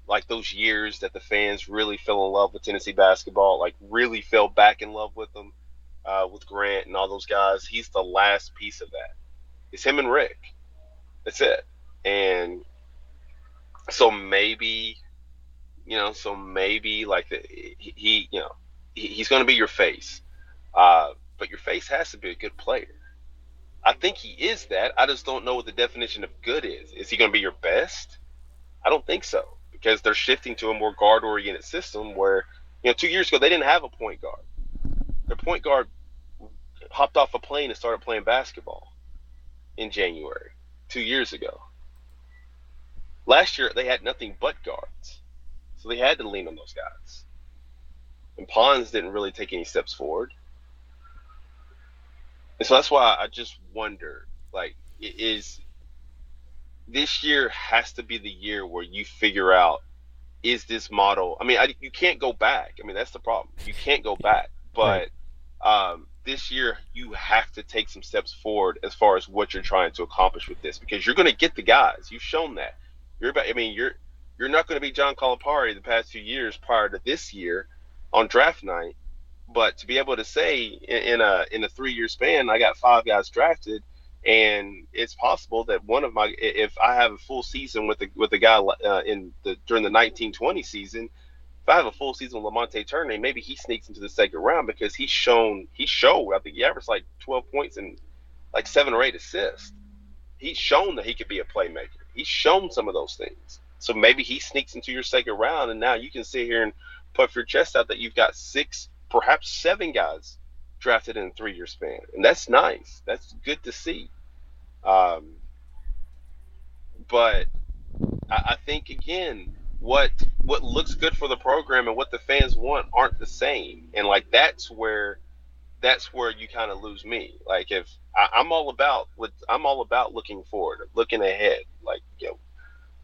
like those years that the fans really fell in love with Tennessee basketball, like really fell back in love with them, uh, with Grant and all those guys. He's the last piece of that. It's him and Rick. That's it. And so maybe, you know, so maybe like the, he, you know, he, he's going to be your face, uh, but your face has to be a good player. I think he is that. I just don't know what the definition of good is. Is he going to be your best? I don't think so because they're shifting to a more guard oriented system where, you know, two years ago they didn't have a point guard. Their point guard hopped off a plane and started playing basketball in January two years ago. Last year they had nothing but guards, so they had to lean on those guys. And Pons didn't really take any steps forward. And so that's why I just wonder, like, is this year has to be the year where you figure out is this model. I mean, I, you can't go back. I mean, that's the problem. You can't go back. But um, this year, you have to take some steps forward as far as what you're trying to accomplish with this, because you're going to get the guys. You've shown that. You're about. I mean, you're you're not going to be John Calipari the past few years prior to this year on draft night. But to be able to say in, in a in a three year span, I got five guys drafted and it's possible that one of my if I have a full season with the with the guy uh, in the during the 1920 season, if I have a full season with Lamonte Turner, maybe he sneaks into the second round because he's shown he showed I think he averaged like 12 points and like seven or eight assists. he's shown that he could be a playmaker. He's shown some of those things. So maybe he sneaks into your second round, and now you can sit here and puff your chest out that you've got six, perhaps seven guys drafted in a three-year span, and that's nice. That's good to see. Um, but I, I think again, what what looks good for the program and what the fans want aren't the same, and like that's where that's where you kind of lose me. Like if I, am all about with I'm all about looking forward, looking ahead. Like you know,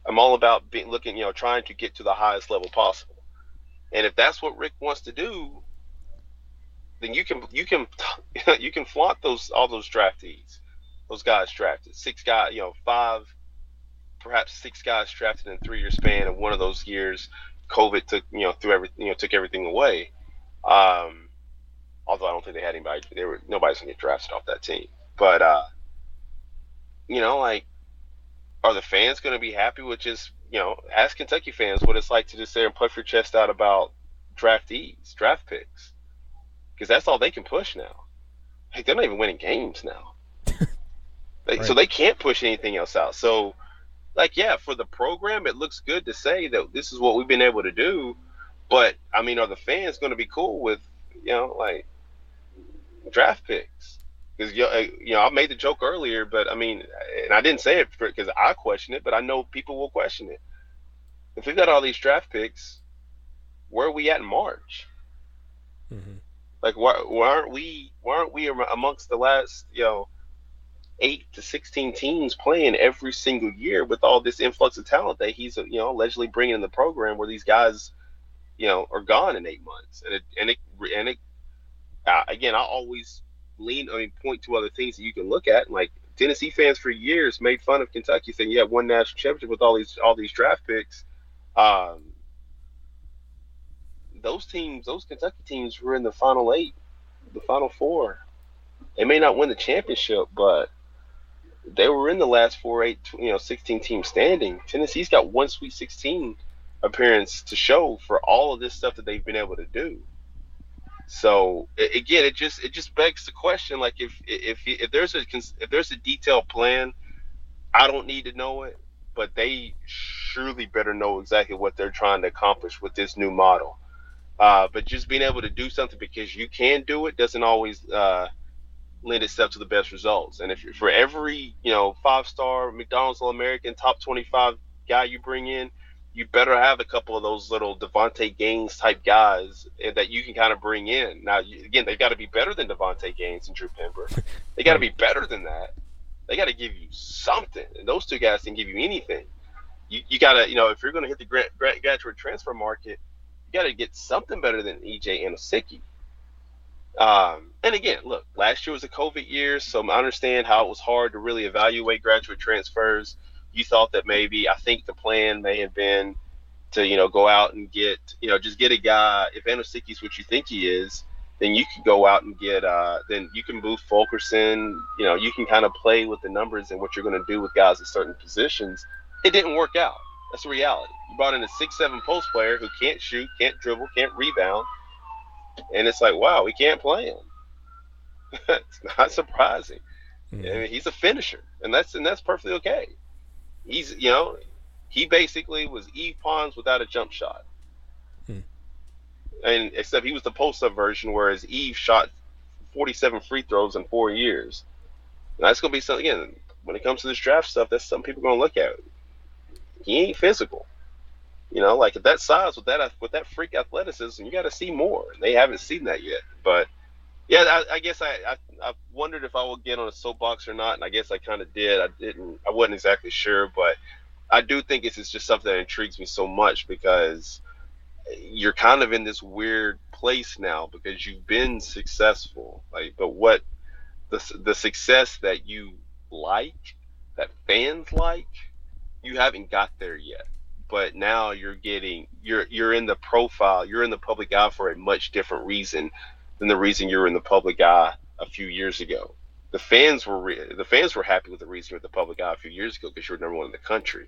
I'm all about being looking, you know, trying to get to the highest level possible. And if that's what Rick wants to do, then you can you can you can flaunt those all those draftees, those guys drafted, six guys, you know, five, perhaps six guys drafted in three year span, and one of those years, COVID took you know threw every you know took everything away. Um, although I don't think they had anybody, they were nobody's gonna get drafted off that team. But uh, you know, like, are the fans gonna be happy with just you know, ask Kentucky fans what it's like to just sit there and puff your chest out about draftees, draft picks, because that's all they can push now. Like they're not even winning games now, they, right. so they can't push anything else out. So, like, yeah, for the program, it looks good to say that this is what we've been able to do. But I mean, are the fans going to be cool with you know like draft picks? Because you know, I made the joke earlier, but I mean, and I didn't say it because I question it, but I know people will question it. If we've got all these draft picks, where are we at in March? Mm-hmm. Like, why, why aren't we? Why aren't we amongst the last, you know, eight to sixteen teams playing every single year with all this influx of talent that he's, you know, allegedly bringing in the program, where these guys, you know, are gone in eight months, and it and it and it. Uh, again, I always lean, I mean, point to other things that you can look at. Like Tennessee fans for years made fun of Kentucky, saying have one national championship with all these all these draft picks. Um, those teams, those Kentucky teams, were in the final eight, the final four. They may not win the championship, but they were in the last four, eight, you know, sixteen team standing. Tennessee's got one Sweet Sixteen appearance to show for all of this stuff that they've been able to do. So again, it just it just begs the question: like if if if there's a if there's a detailed plan, I don't need to know it, but they surely better know exactly what they're trying to accomplish with this new model. Uh, but just being able to do something because you can do it doesn't always uh, lend itself to the best results. And if for every you know five star McDonald's All American top twenty five guy you bring in, you better have a couple of those little Devonte Gaines type guys eh, that you can kind of bring in. Now, again, they've got to be better than Devonte Gaines and Drew Pember. They got to be better than that. They got to give you something, and those two guys can give you anything. You, you got to, you know, if you're going to hit the grad, grad, graduate transfer market, you got to get something better than EJ Anosike. Um, and again, look, last year was a COVID year, so I understand how it was hard to really evaluate graduate transfers you thought that maybe I think the plan may have been to you know go out and get you know just get a guy. If Anosike's what you think he is then you could go out and get uh then you can move Fulkerson. You know you can kind of play with the numbers and what you're going to do with guys at certain positions. It didn't work out. That's the reality. You brought in a six seven post player who can't shoot can't dribble can't rebound and it's like wow we can't play him. It's not surprising. Mm-hmm. I mean, he's a finisher and that's and that's perfectly okay he's you know he basically was Yves Pons without a jump shot. Hmm. And except he was the post up version, whereas Yves shot 47 free throws in four years. And that's gonna be something again when it comes to this draft stuff. That's something people are gonna look at. He ain't physical. You know, like at that size with that with that freak athleticism, you got to see more. They haven't seen that yet, but yeah, I, I guess I, I, I wondered if I would get on a soapbox or not, and I guess I kind of did. I didn't. I wasn't exactly sure, but I do think it's, it's just something that intrigues me so much because you're kind of in this weird place now because you've been successful, like, but what the the success that you like, that fans like, you haven't got there yet. But now you're getting you're you're in the profile, you're in the public eye for a much different reason than the reason you were in the public eye a few years ago. The fans were re- the fans were happy with the reason you were in the public eye a few years ago because you were number one in the country.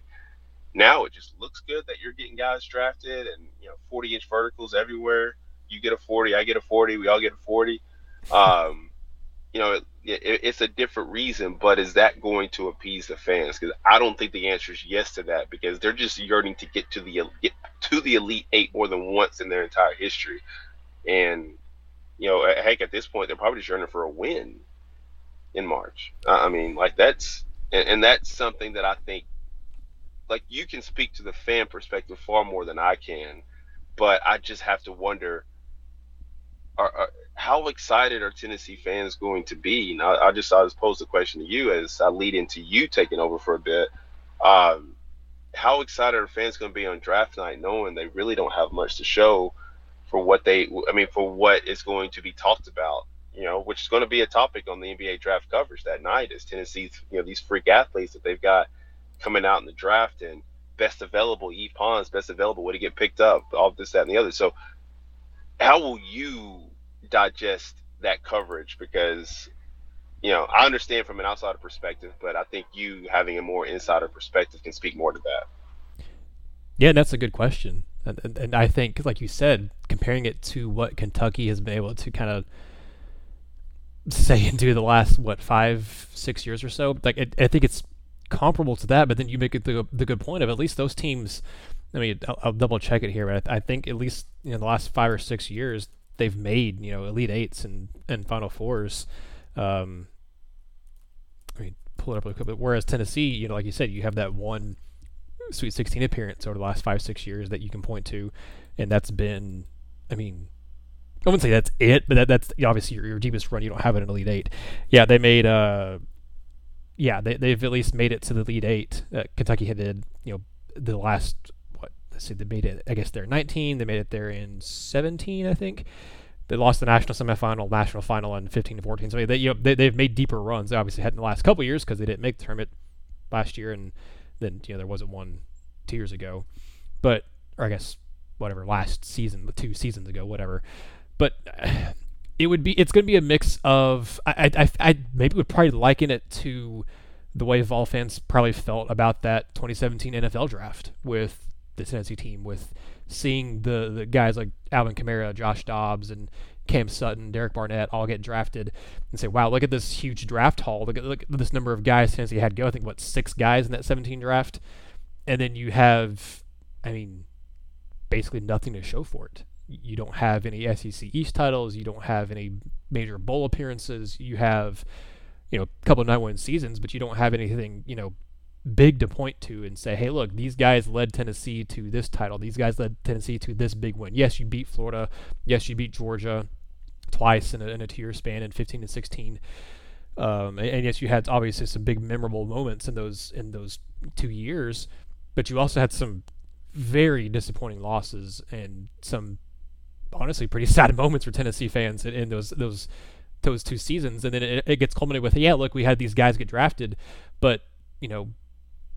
Now it just looks good that you're getting guys drafted and you know 40 inch verticals everywhere. You get a 40, I get a 40, we all get a 40. Um, you know, it, it, it's a different reason, but is that going to appease the fans? Because I don't think the answer is yes to that because they're just yearning to get to the get to the elite eight more than once in their entire history, and you know, heck, at this point, they're probably just yearning for a win in March. I mean, like that's and, and that's something that I think, like you can speak to the fan perspective far more than I can, but I just have to wonder. Are, are, how excited are Tennessee fans going to be? Now, I just I just pose the question to you as I lead into you taking over for a bit. Um, how excited are fans going to be on draft night, knowing they really don't have much to show for what they, I mean, for what is going to be talked about, you know, which is going to be a topic on the NBA draft coverage that night is Tennessee's, you know, these freak athletes that they've got coming out in the draft and best available, Yves Pons, best available, would to get picked up, all this, that, and the other. So, how will you digest that coverage because you know I understand from an outsider perspective, but I think you having a more insider perspective can speak more to that. Yeah, that's a good question, and, and I think, like you said, comparing it to what Kentucky has been able to kind of say and do the last what five, six years or so, like it, I think it's comparable to that. But then you make it the, the good point of at least those teams. I mean, I'll, I'll double check it here, but I, I think at least you know the last five or six years they've made you know elite eights and and final fours. Um, I mean, pull it up a little bit. Whereas Tennessee, you know, like you said, you have that one Sweet 16 appearance over the last five six years that you can point to, and that's been, I mean, I wouldn't say that's it, but that, that's obviously your, your deepest run. You don't have an elite eight. Yeah, they made uh, yeah, they they've at least made it to the elite eight. Uh, Kentucky had did you know the last what, let's see, they made it. I guess they're 19. They made it there in 17, I think. They lost the national semifinal, national final in 15 to 14. So they, you know, they they've made deeper runs. They obviously had in the last couple years because they didn't make the tournament last year, and then you know there wasn't one two years ago, but or I guess whatever last season, two seasons ago, whatever. But it would be it's going to be a mix of I, I I maybe would probably liken it to the way Vol fans probably felt about that 2017 NFL draft with the Tennessee team with seeing the the guys like Alvin Kamara, Josh Dobbs, and Cam Sutton, Derek Barnett all get drafted, and say, "Wow, look at this huge draft haul! Look at, look at this number of guys Tennessee had go. I think what six guys in that 17 draft, and then you have, I mean, basically nothing to show for it. You don't have any SEC East titles. You don't have any major bowl appearances. You have, you know, a couple of 9 1 seasons, but you don't have anything, you know, big to point to and say, hey, look, these guys led Tennessee to this title. These guys led Tennessee to this big win. Yes, you beat Florida. Yes, you beat Georgia twice in a, in a two-year span in 15 and 16. Um, and, and, yes, you had obviously some big memorable moments in those in those two years, but you also had some very disappointing losses and some honestly pretty sad moments for Tennessee fans in, in those those those two seasons. And then it, it gets culminated with, yeah, look, we had these guys get drafted, but you know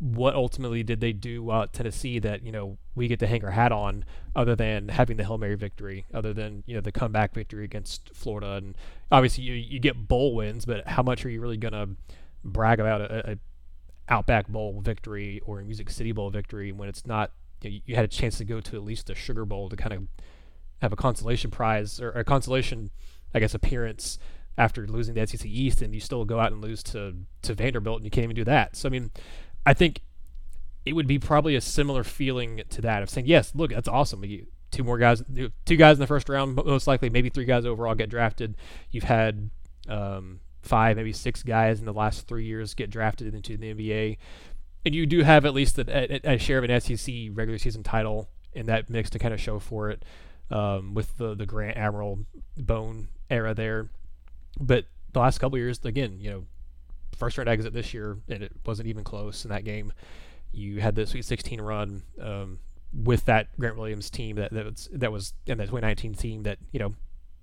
what ultimately did they do uh, at Tennessee that you know we get to hang our hat on, other than having the hail mary victory, other than you know the comeback victory against Florida, and obviously you, you get bowl wins, but how much are you really gonna brag about a, a Outback Bowl victory or a Music City Bowl victory when it's not you, know, you had a chance to go to at least a Sugar Bowl to kind of have a consolation prize or a consolation, I guess, appearance after losing the SEC East, and you still go out and lose to to Vanderbilt, and you can't even do that. So I mean, I think it would be probably a similar feeling to that of saying, yes, look, that's awesome. You, two more guys, two guys in the first round, most likely, maybe three guys overall get drafted. You've had um, five, maybe six guys in the last three years get drafted into the NBA, and you do have at least a, a, a share of an SEC regular season title in that mix to kind of show for it um, with the the Grant Admiral Bone era there. But the last couple years, again, you know, first round exit this year, and it wasn't even close in that game. You had the Sweet 16 run um, with that Grant Williams team that that was, that was in the 2019 team that you know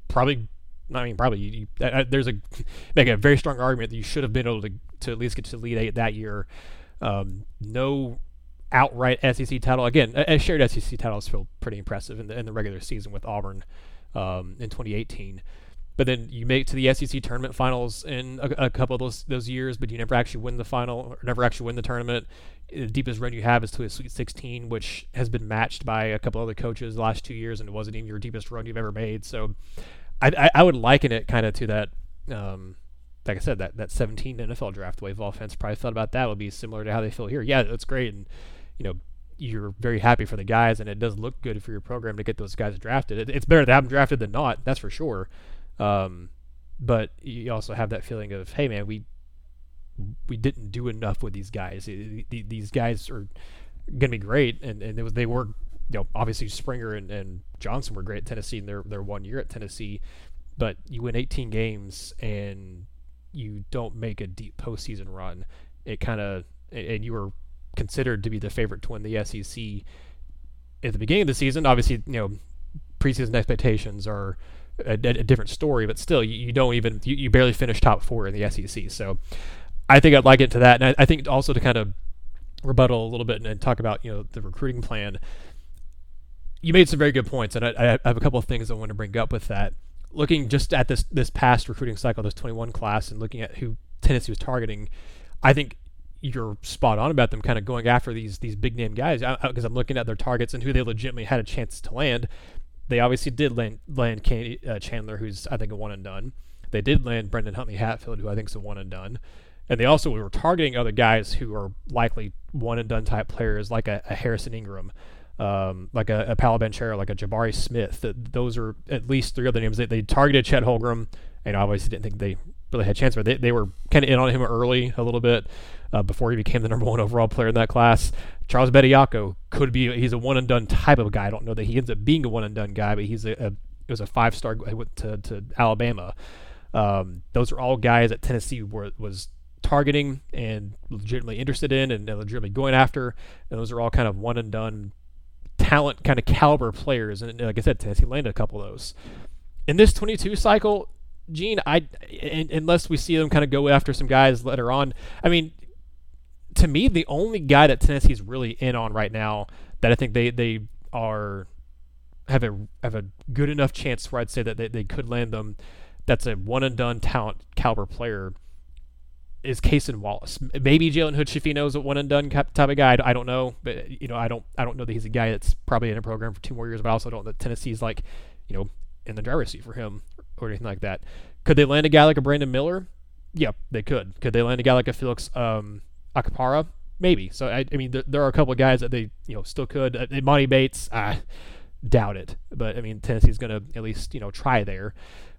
probably. I mean, probably you, you, uh, there's a make a very strong argument that you should have been able to to at least get to the lead eight that year. Um, no outright SEC title again. A, shared SEC titles feel pretty impressive in the in the regular season with Auburn um, in 2018 but then you make it to the SEC tournament finals in a, a, couple of those those years, but you never actually win the final or never actually win the tournament. The deepest run you have is to a Sweet 16, which has been matched by a couple other coaches the last two years, and it wasn't even your deepest run you've ever made. So, I I, I would liken it kind of to that um, like I said, that that 17 NFL draft, wave offense probably felt about that would be similar to how they feel here. Yeah, it's great, and you know, you're very happy for the guys, and it does look good for your program to get those guys drafted. It, it's better to have them drafted than not, that's for sure. Um, but you also have that feeling of, hey, man, we we didn't do enough with these guys. These guys are going to be great, and and was, they were, you know, obviously Springer and, and Johnson were great at Tennessee in their their one year at Tennessee, but you win 18 games and you don't make a deep postseason run. It kind of and you were considered to be the favorite to win the SEC at the beginning of the season. Obviously, you know, preseason expectations are a, a different story, but still, you, you don't even you, you, barely finish top four in the SEC. So, I think I'd like it to that, and I, I think also to kind of rebuttal a little bit and, and, talk about you know the recruiting plan. You made some very good points, and I, I have a couple of things I want to bring up with that. Looking just at this this past recruiting cycle, this 21 class, and looking at who Tennessee was targeting, I think you're spot on about them kind of going after these these big name guys because I'm looking at their targets and who they legitimately had a chance to land. They obviously did land, land uh, Chandler, who's I think a one and done. They did land Brandon Huntley Hatfield, who I think is a one and done. And they also were targeting other guys who are likely one and done type players, like a, a Harrison Ingram, um, like a, a Paolo Banchero, like a Jabari Smith. Those are at least three other names. They, they targeted Chet Holmgren, and obviously didn't think they really had a chance, but they, they were kind of in on him early a little bit uh, before he became the number one overall player in that class. Charles Bediako could be he's a one and done type of guy. I don't know that he ends up being a one and done guy, but he's a, a it was a five star to, to Alabama. Um, those are all guys that Tennessee were, was targeting and legitimately interested in and legitimately going after. And those are all kind of one and done talent kind of caliber players. And like I said, Tennessee landed a couple of those. In this 22 cycle, Gene, I unless we see them kind of go after some guys later on. I mean, to me, the only guy that Tennessee's really in on right now that I think they they are have a have a good enough chance where I'd say that they, they could land them. That's a one and done talent caliber player. Is Cason Wallace? Maybe Jalen Hood Schifino is a one and done type of guy. I don't know, but you know, I don't I don't know that he's a guy that's probably in a program for two more years. But I also don't know that Tennessee's like, you know, in the driver's seat for him or anything like that. Could they land a guy like a Brandon Miller? Yep, they could. Could they land a guy like a Felix um, Okpara? Maybe. So I, I mean, there, there, are a couple of guys that they you know still could. Uh, Emoni Bates, I doubt it. But I mean, Tennessee's going to at least you know try there.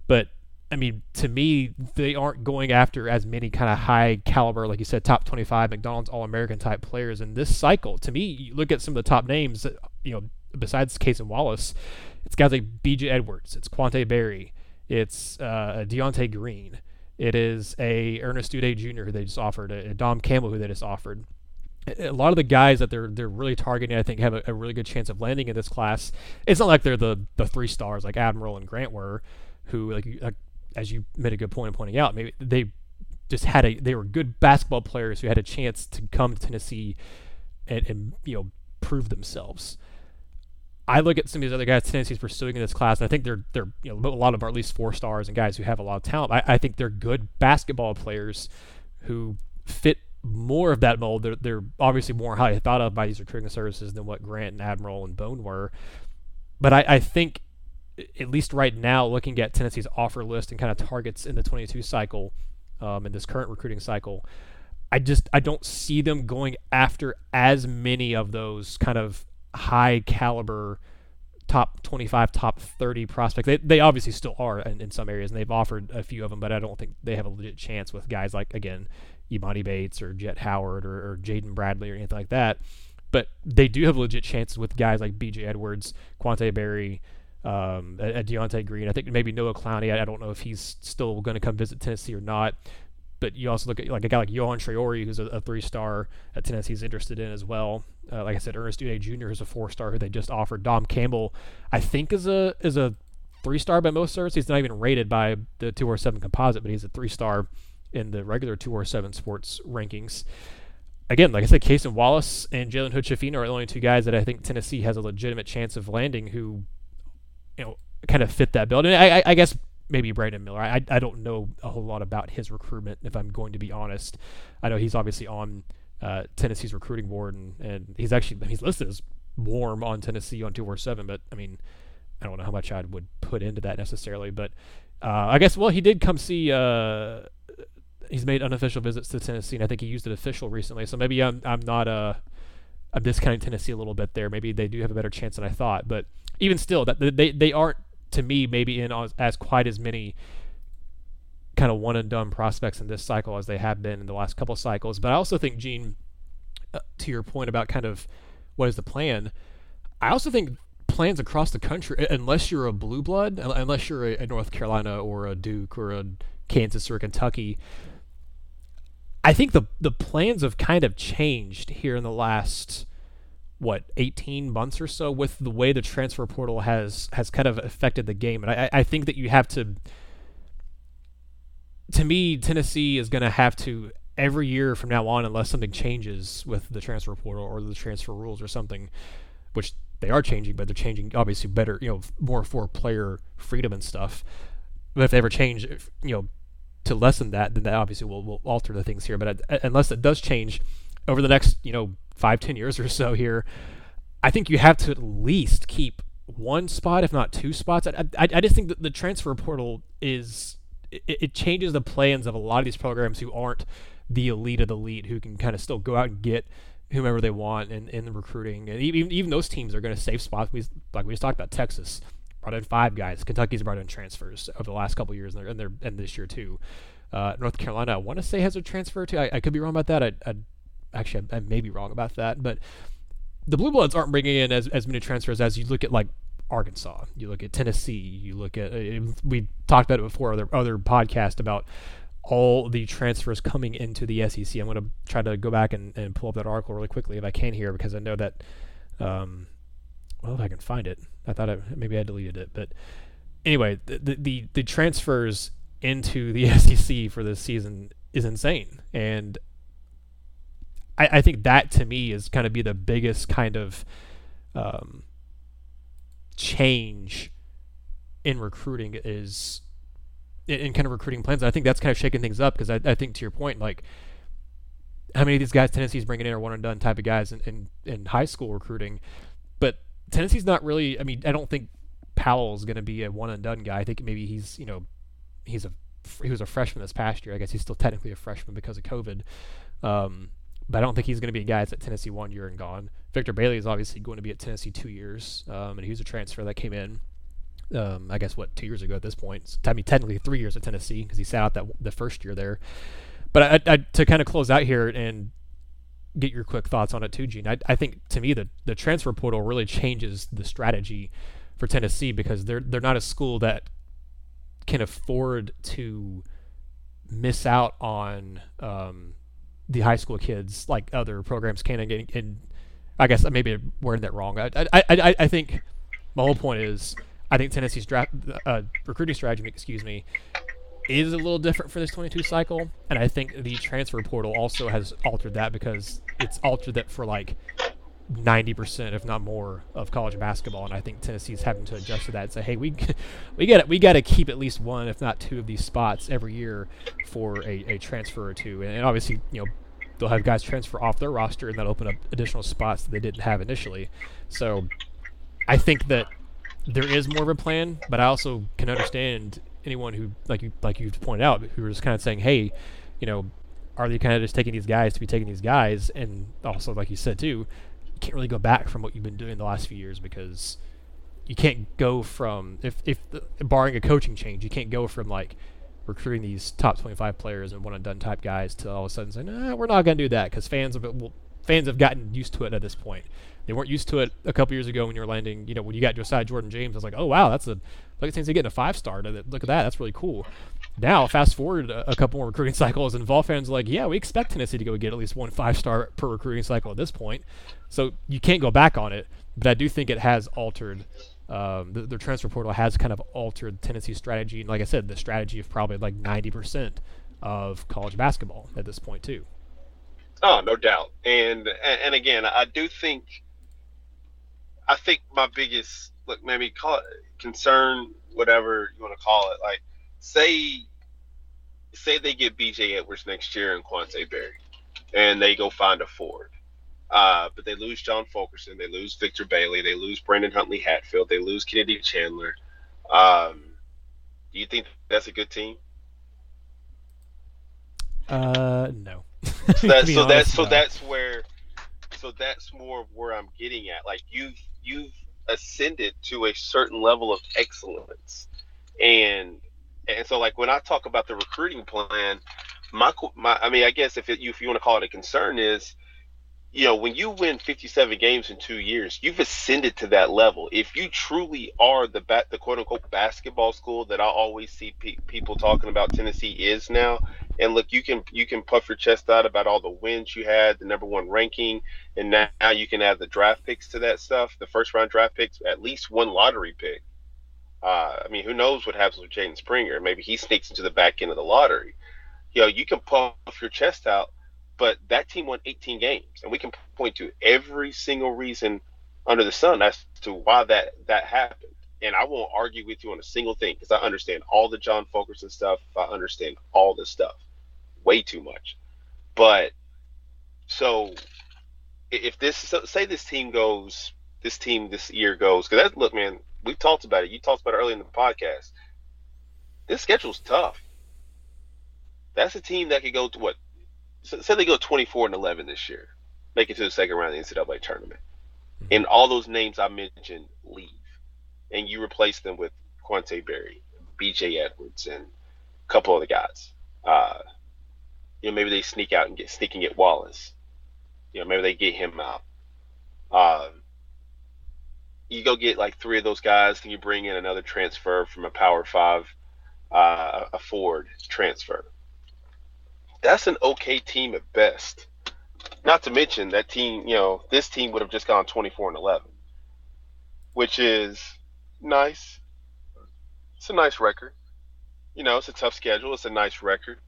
But I mean, to me, they aren't going after as many kind of high caliber, like you said, top 25 McDonald's All American type players in this cycle. To me, you look at some of the top names, you know, besides Cason Wallace, it's guys like B.J. Edwards, it's Quante Berry, it's uh, Deontay Green, it is a Ernest Udeh Jr. who they just offered, a, a Dom Campbell who they just offered. A lot of the guys that they're they're really targeting, I think, have a, a really good chance of landing in this class. It's not like they're the the three stars like Admiral and Grant were, who like, like as you made a good point in pointing out, maybe they just had a they were good basketball players who had a chance to come to Tennessee and, and you know prove themselves. I look at some of these other guys Tennessee's pursuing in this class, and I think they're they're you know a lot of them are at least four stars and guys who have a lot of talent. I, I think they're good basketball players who fit more of that mold. They're, they're obviously more highly thought of by these recruiting services than what Grant and Admiral and Bone were. But I, I think, at least right now, looking at Tennessee's offer list and kind of targets in the 22 cycle, um, in this current recruiting cycle, I just I don't see them going after as many of those kind of high caliber top 25 top 30 prospects. They, they obviously still are in, in some areas and they've offered a few of them but i don't think they have a legit chance with guys like again Emoni Bates or Jett Howard or, or Jaden Bradley or anything like that. But they do have legit chances with guys like BJ Edwards Quante Berry um, at, Deontay Green. I think maybe Noah Clowney. I, I don't know if he's still going to come visit Tennessee or not but you also look at like a guy like Yohan Traore, who's a, a three-star at Tennessee's interested in as well. Uh, like I said, Ernest Udeh Jr. is a four-star who they just offered. Dom Campbell, I think, is a is a three-star by most sources. He's not even rated by the 247 composite, but he's a three-star in the regular 247 sports rankings. Again, like I said, Cason Wallace and Jalen Hood are the only two guys that I think Tennessee has a legitimate chance of landing who, you know, kind of fit that bill. And I, I guess maybe Brandon Miller. I, I don't know a whole lot about his recruitment, if I'm going to be honest. I know he's obviously on uh, Tennessee's recruiting board, and, and he's actually he's listed as warm on Tennessee on 247, but I mean, I don't know how much I would put into that necessarily. But uh, I guess, well, he did come see uh, he's made unofficial visits to Tennessee, and I think he used it official recently. So maybe I'm I'm not uh I'm discounting Tennessee a little bit there. Maybe they do have a better chance than I thought, but even still, that they they aren't to me maybe in as, as quite as many kind of one and done prospects in this cycle as they have been in the last couple cycles. But I also think Gene, uh, to your point about kind of what is the plan, I also think plans across the country, unless you're a blue blood, unless you're a, a North Carolina or a Duke or a Kansas or a Kentucky, I think the the plans have kind of changed here in the last what 18 months or so with the way the transfer portal has has kind of affected the game and I, I think that you have to to me Tennessee is going to have to every year from now on unless something changes with the transfer portal or the transfer rules or something which they are changing but they're changing obviously better you know more for player freedom and stuff but if they ever change you know to lessen that, then that obviously will, will alter the things here. But uh, unless it does change over the next, you know, five, ten years or so here, I think you have to at least keep one spot, if not two spots. I, I, I just think that the transfer portal is it, it, changes the plans of a lot of these programs who aren't the elite of the elite, who can kind of still go out and get whomever they want in, in the recruiting. And even even those teams are going to save spots. We like we just talked about Texas brought in five guys. Kentucky's brought in transfers over the last couple years, and they're, and they're and this year too. Uh, North Carolina, I want to say has a transfer too. I, I could be wrong about that. I, I actually I, I may be wrong about that, but the Blue Bloods aren't bringing in as, as many transfers as you look at like Arkansas, you look at Tennessee, you look at uh, we talked about it before other other podcast about all the transfers coming into the SEC. I'm going to try to go back and, and pull up that article really quickly if I can here because I know that um, well if I can find it. I thought I, maybe I deleted it, but anyway, the, the the transfers into the SEC for this season is insane, and I, I think that to me is kind of be the biggest kind of um, change in recruiting is in, in, kind of recruiting plans. I think that's kind of shaking things up because I, I think to your point, like how many of these guys Tennessee's bringing in are one and done type of guys in, in, in high school recruiting, but Tennessee's not really. I mean, I don't think Powell's going to be a one and done guy. I think maybe he's you know he's a he was a freshman this past year. I guess he's still technically a freshman because of COVID. Um, but I don't think he's going to be a guy that's at Tennessee one year and gone. Victor Bailey is obviously going to be at Tennessee two years, um, and he was a transfer that came in. Um, I guess what two years ago at this point. I mean, technically three years at Tennessee because he sat out that the first year there. But I, I, to kind of close out here and get your quick thoughts on it too, Gene. I, I think to me the the transfer portal really changes the strategy for Tennessee because they're they're not a school that can afford to miss out on um, the high school kids like other programs can. And, and I guess maybe I'm wording that wrong. I, I, I, I think my whole point is I think Tennessee's draft uh, recruiting strategy, excuse me, is a little different for this 22 cycle, and I think the transfer portal also has altered that because it's altered that for like 90% if not more of college basketball. And I think Tennessee's having to adjust to that and say hey we we got we got to keep at least one if not two of these spots every year for a, a transfer or two. And, obviously you know they'll have guys transfer off their roster and that'll open up additional spots that they didn't have initially. So I think that there is more of a plan but I also can understand anyone who like you like you've pointed out who was kind of saying, hey, you know, are they kind of just taking these guys to be taking these guys? And also, like you said too, can't really go back from what you've been doing the last few years because you can't go from if if the, barring a coaching change, you can't go from like recruiting these top 25 players and one and done type guys to all of a sudden say, nah, we're not going to do that because fans have fans have gotten used to it at this point. They weren't used to it a couple years ago when you were landing. You know, when you got Josiah Jordan James, I was like, oh wow, that's a look at Tennessee getting a five star. Look at that, that's really cool. Now, fast forward a, couple more recruiting cycles, and Vol fans like, yeah, we expect Tennessee to go get at least one five star per recruiting cycle at this point. So you can't go back on it. But I do think it has altered um, the, the, transfer portal has kind of altered Tennessee's strategy. And like I said, the strategy of probably like 90% of college basketball at this point, too. Oh, no doubt. And and again, I do think I think my biggest look, maybe call it concern, whatever you want to call it. Like, say, say they get B.J. Edwards next year and Quante Berry, and they go find a Ford. Uh, but they lose John Fulkerson, they lose Victor Bailey, they lose Brandon Huntley Hatfield, they lose Kennedy Chandler. Um, do you think that's a good team? Uh, no. So, that, To be so that's honest, so that's where so that's more of where I'm getting at. Like you've you've ascended to a certain level of excellence, and and so like when I talk about the recruiting plan, my my I mean I guess if it, you if you want to call it a concern is you know, when you win 57 games in two years, you've ascended to that level. If you truly are the ba- the quote unquote basketball school that I always see pe- people talking about Tennessee is now, and look, you can you can puff your chest out about all the wins you had, the number one ranking, and now you can add the draft picks to that stuff, the first round draft picks, at least one lottery pick. Uh, I mean, who knows what happens with Jaden Springer? Maybe he sneaks into the back end of the lottery. You know, you can puff your chest out but that team won 18 games, and we can point to every single reason under the sun as to why that that happened. And I won't argue with you on a single thing because I understand all the John Fulkerson stuff. I understand all this stuff, way too much. But so if this say this team goes, this team this year goes because that look, man, we've talked about it. You talked about it earlier in the podcast. This schedule's tough. That's a team that could go to what say they go 24 and 11 this year, make it to the second round of the NCAA tournament, and all those names I mentioned leave, and you replace them with Quante Berry, B.J. Edwards, and a couple other guys. Uh, you know, maybe they sneak out and get sneaking at Wallace. You know, maybe they get him out. Um, you go get like three of those guys, and you bring in another transfer from a Power Five, uh, a Ford transfer that's an okay team at best. Not to mention that team, you know, this team would have just gone 24 and 11, which is nice. It's a nice record. You know, it's a tough schedule. It's a nice record.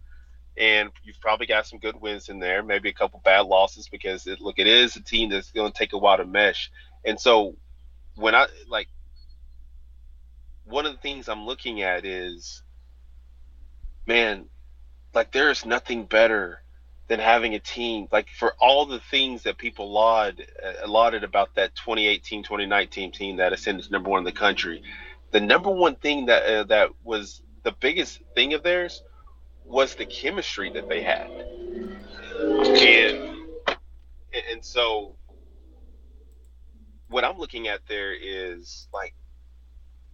And you've probably got some good wins in there, maybe a couple bad losses because it, look, it is a team that's going to take a while to mesh. And so when I like one of the things I'm looking at is man, like there is nothing better than having a team like for all the things that people laud uh, lauded about that 2018 2019 team that ascended to number one in the country. The number one thing that uh, that was the biggest thing of theirs was the chemistry that they had. And and so what i'm looking at there is like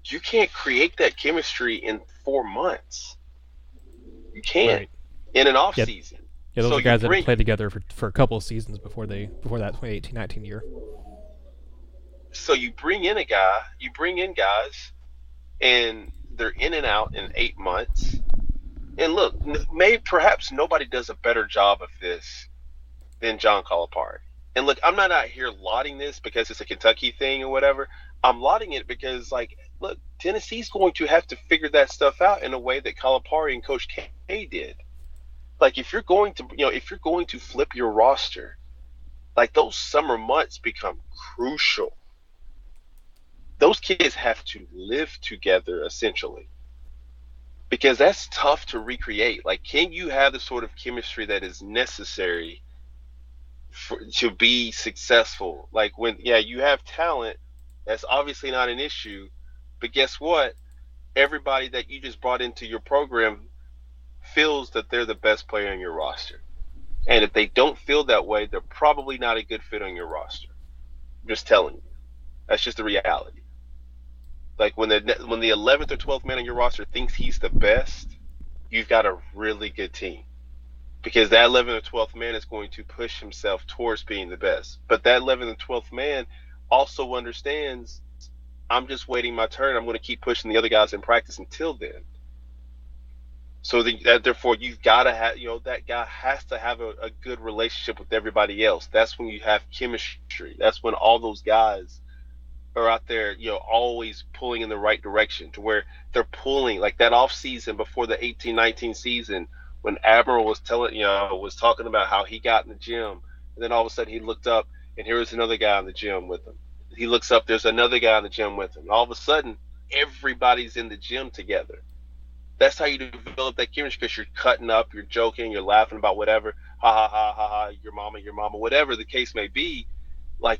you can't create that chemistry in four months you can't Right. in an off Yeah. season. Yeah, those So are guys that bring- have played together for, for a couple of seasons before they before that 2018-19 year. So you bring in a guy, you bring in guys, and they're in and out in eight months. And look, may perhaps nobody does a better job of this than John Calipari. And look, I'm not out here lauding this because it's a Kentucky thing or whatever. I'm lauding it because, like, look, Tennessee's going to have to figure that stuff out in a way that Calipari and Coach K did. Like, if you're going to, you know, if you're going to flip your roster, like those summer months become crucial. Those kids have to live together essentially. Because that's tough to recreate. Like, can you have the sort of chemistry that is necessary for, to be successful? Like, when, yeah, you have talent, that's obviously not an issue. But guess what? Everybody that you just brought into your program feels that they're the best player in your roster. And if they don't feel that way, they're probably not a good fit on your roster. I'm just telling you. That's just the reality. Like when the when the 11th or 12th man on your roster thinks he's the best, you've got a really good team. Because that 11th or 12th man is going to push himself towards being the best. But that 11th and 12th man also understands I'm just waiting my turn. I'm going to keep pushing the other guys in practice until then. So the, that, therefore, you've got to have, you know, that guy has to have a, a good relationship with everybody else. That's when you have chemistry. That's when all those guys are out there, you know, always pulling in the right direction to where they're pulling like that off season before the 18 19 season when Admiral was telling, you know, was talking about how he got in the gym. And then all of a sudden he looked up and here was another guy in the gym with him. He looks up, there's another guy in the gym with him. All of a sudden, everybody's in the gym together. That's how you develop that chemistry because you're cutting up, you're joking, you're laughing about whatever, ha ha ha ha ha, your mama, your mama, whatever the case may be. Like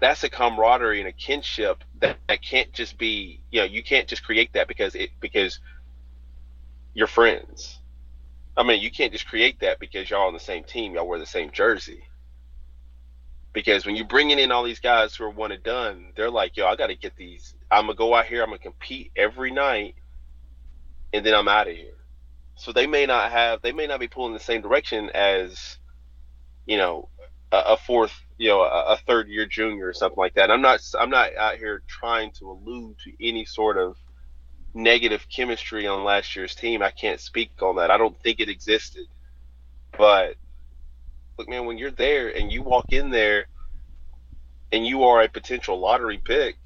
that's a camaraderie and a kinship that, that can't just be, you know, you can't just create that because it because you're friends. I mean, you can't just create that because y'all on the same team, y'all wear the same jersey. Because when you're bringing in all these guys who are one and done, they're like, yo, I got to get these. I'm gonna go out here. I'm gonna compete every night, and then I'm out of here. So they may not have, they may not be pulling the same direction as, you know, a, a fourth, you know, a, a, third year junior or something like that. I'm not, I'm not out here trying to allude to any sort of negative chemistry on last year's team. I can't speak on that. I don't think it existed. But look, man, when you're there and you walk in there and you are a potential lottery pick,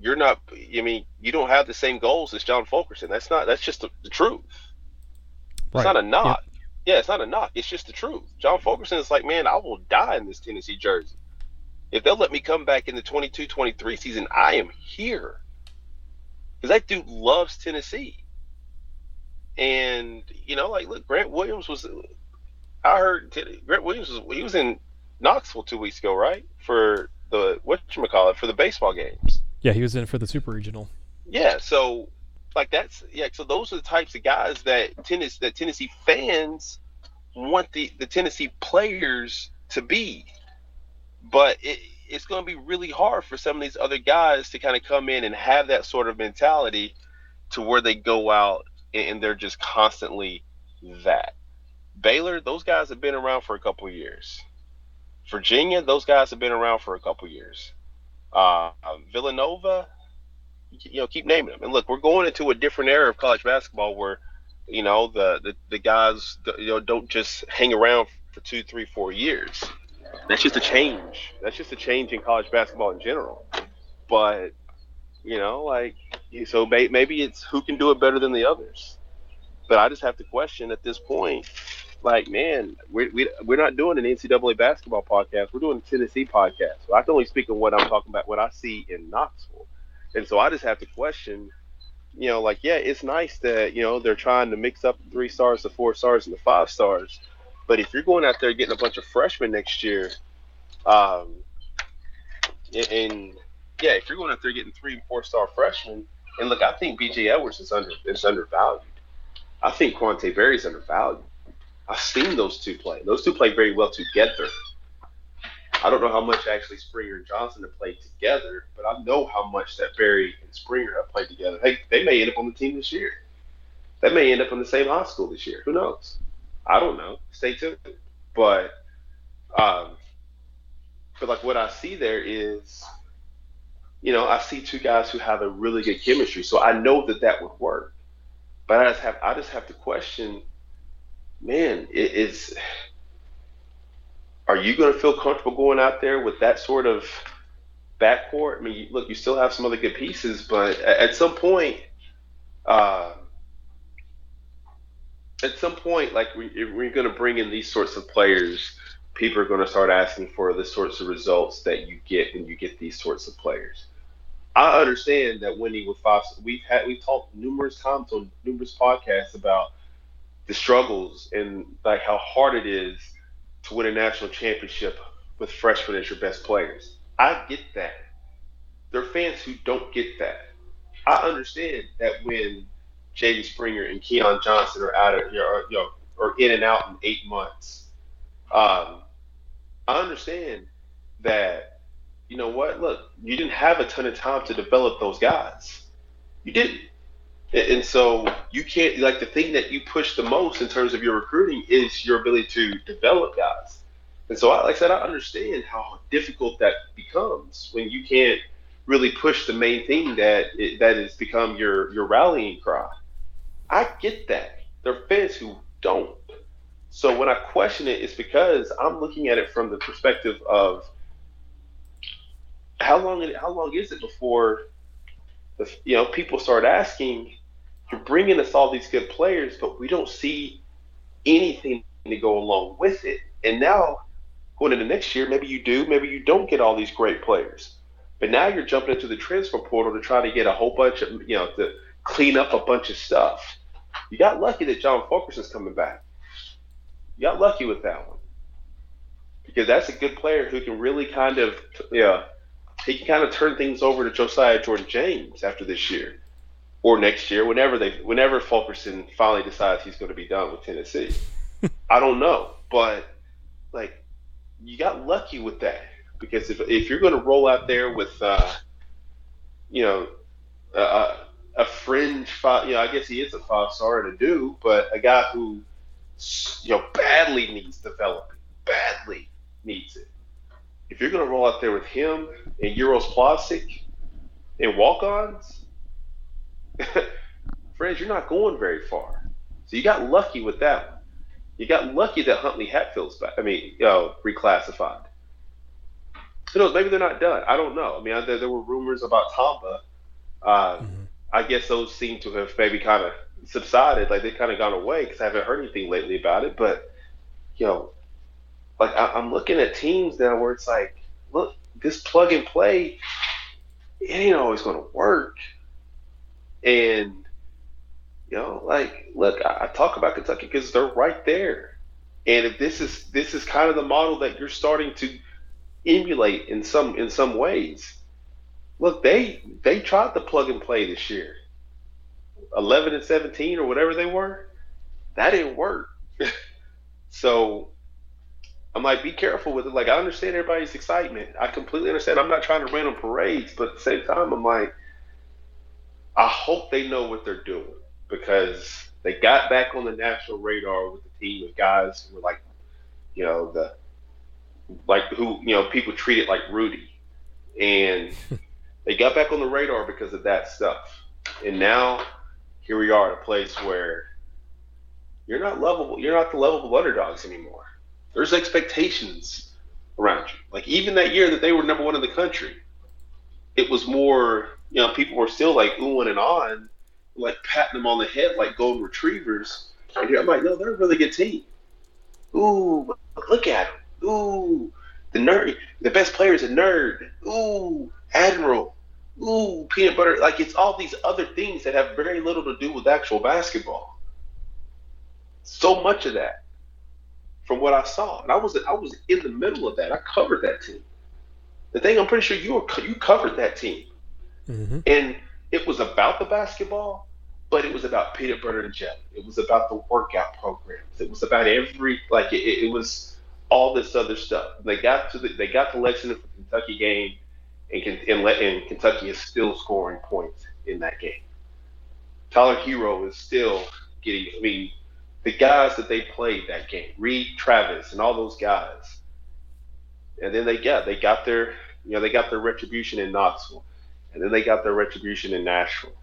you're not. I mean, you don't have the same goals as John Fulkerson. That's not. That's just the, the truth. Right. It's not a knock. Yep. Yeah, it's not a knock. It's just the truth. John Fulkerson is like, man, I will die in this Tennessee jersey. If they'll let me come back in the 22-23 season, I am here. Because that dude loves Tennessee. And, you know, like, look, Grant Williams was, I heard Grant Williams was, he was in Knoxville two weeks ago, right? For the, what you call it for the baseball games. Yeah, he was in for the Super Regional. Yeah, so like that's yeah. So those are the types of guys that Tennessee that Tennessee fans want the the Tennessee players to be. But it, it's going to be really hard for some of these other guys to kind of come in and have that sort of mentality to where they go out and they're just constantly that. Baylor, those guys have been around for a couple years. Virginia, those guys have been around for a couple years. Uh, Villanova, you know, keep naming them. And look, we're going into a different era of college basketball where, you know, the the, the guys, you know, don't just hang around for two, three, four years. That's just a change. That's just a change in college basketball in general. But you know, like so maybe it's who can do it better than the others. But I just have to question at this point, like, man, we're, we, we're not doing an NCAA basketball podcast. We're doing a Tennessee podcast. So I can only speak of what I'm talking about, what I see in Knoxville. And so I just have to question, you know, like, yeah, it's nice that, you know, they're trying to mix up the three stars, the four stars, and the five stars. But if you're going out there getting a bunch of freshmen next year, um, and yeah, if you're going out there getting three and four star freshmen, and look, I think BJ Edwards is under is undervalued. I think Quante Berry's undervalued. I've seen those two play. Those two play very well together. I don't know how much actually Springer and Johnson have played together, but I know how much that Berry and Springer have played together. Hey, they may end up on the team this year. They may end up in the same high school this year. Who knows? I don't know. Stay tuned. But, um, but like what I see there is, you know, I see two guys who have a really good chemistry, so I know that that would work. But I just have I just have to question, man, it, it's are you going to feel comfortable going out there with that sort of backcourt? I mean, look, you still have some other good pieces, but at some point, uh, at some point, like we, we're going to bring in these sorts of players, people are going to start asking for the sorts of results that you get when you get these sorts of players. I understand that winning with five, we've had we've talked numerous times on numerous podcasts about the struggles and like how hard it is to win a national championship with freshmen as your best players. I get that. There are fans who don't get that. I understand that when Jaden Springer and Keon Johnson are out of you know, you know or in and out in eight months. Um, I understand that you know what? Look, you didn't have a ton of time to develop those guys. You didn't. And so you can't like the thing that you push the most in terms of your recruiting is your ability to develop guys. And so, I, like I said, I understand how difficult that becomes when you can't really push the main thing that that has become your your rallying cry. I get that. There are fans who don't. So when I question it, it's because I'm looking at it from the perspective of how long how long is it before the, you know people start asking you're bringing us all these good players, but we don't see anything to go along with it. And now, going into next year, maybe you do, maybe you don't get all these great players. But now you're jumping into the transfer portal to try to get a whole bunch of, you know, to clean up a bunch of stuff. You got lucky that John Fulkerson's coming back. You got lucky with that one. Because that's a good player who can really kind of, yeah, he can kind of turn things over to Josiah Jordan James after this year or next year, whenever they, whenever Fulkerson finally decides he's going to be done with Tennessee. I don't know, but like you got lucky with that because if if you're going to roll out there with, uh, you know, a, a fringe five, you know, I guess he is a five star to do, but a guy who, you know, badly needs development, badly needs it. If you're going to roll out there with him and Uros Plavsic and walk-ons, friends, you're not going very far. So you got lucky with that one. You got lucky that Huntley Hatfield's back. I mean, you know, reclassified. Who knows? Maybe they're not done. I don't know. I mean, there, there were rumors about Tamba. Uh, mm-hmm. I guess those seem to have maybe kind of subsided. Like they've kind of gone away because I haven't heard anything lately about it. But, you know, like I, I'm looking at teams now where it's like, look, this plug and play, it ain't always going to work. And you know, like, look, I, I talk about Kentucky because they're right there. And if this is this is kind of the model that you're starting to emulate in some in some ways, look, they they tried to plug and play this year. 11 and 17 or whatever they were, that didn't work. so I'm like, be careful with it. Like, I understand everybody's excitement. I completely understand. I'm not trying to rain on parades, but at the same time, I'm like, I hope they know what they're doing because they got back on the national radar with the team of guys who were like, you know, the like who you know people treated like Rudy, and they got back on the radar because of that stuff. And now here we are at a place where you're not lovable. You're not the lovable underdogs anymore. There's expectations around you. Like even that year that they were number one in the country, it was more. You know, people were still like oohing and on like patting them on the head like golden retrievers. And I'm like, no, they're a really good team. Ooh, look at them. Ooh, the nerd, the best player is a nerd. Ooh, Admiral. Ooh, peanut butter. Like it's all these other things that have very little to do with actual basketball. So much of that, from what I saw, and I was I was in the middle of that. I covered that team. The thing I'm pretty sure you were you covered that team, mm-hmm. and it was about the basketball, but it was about peanut butter and jelly. It was about the workout programs. It was about every like it, it was all this other stuff. They got to the, they got to Lexington for the Kentucky game, and, and, and Kentucky is still scoring points in that game. Tyler Herro is still getting. I mean, the guys that they played that game, Reid Travis, and all those guys, and then they got they got their you know they got their retribution in Knoxville, and then they got their retribution in Nashville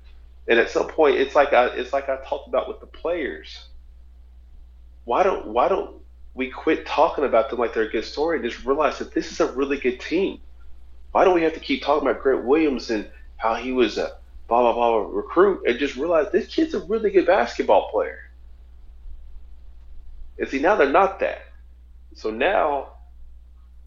and at some point, it's like I it's like I talked about with the players. Why don't why don't we quit talking about them like they're a good story and just realize that this is a really good team? Why do we have to keep talking about Grant Williams and how he was a blah blah blah recruit and just realize this kid's a really good basketball player? And see now they're not that. So now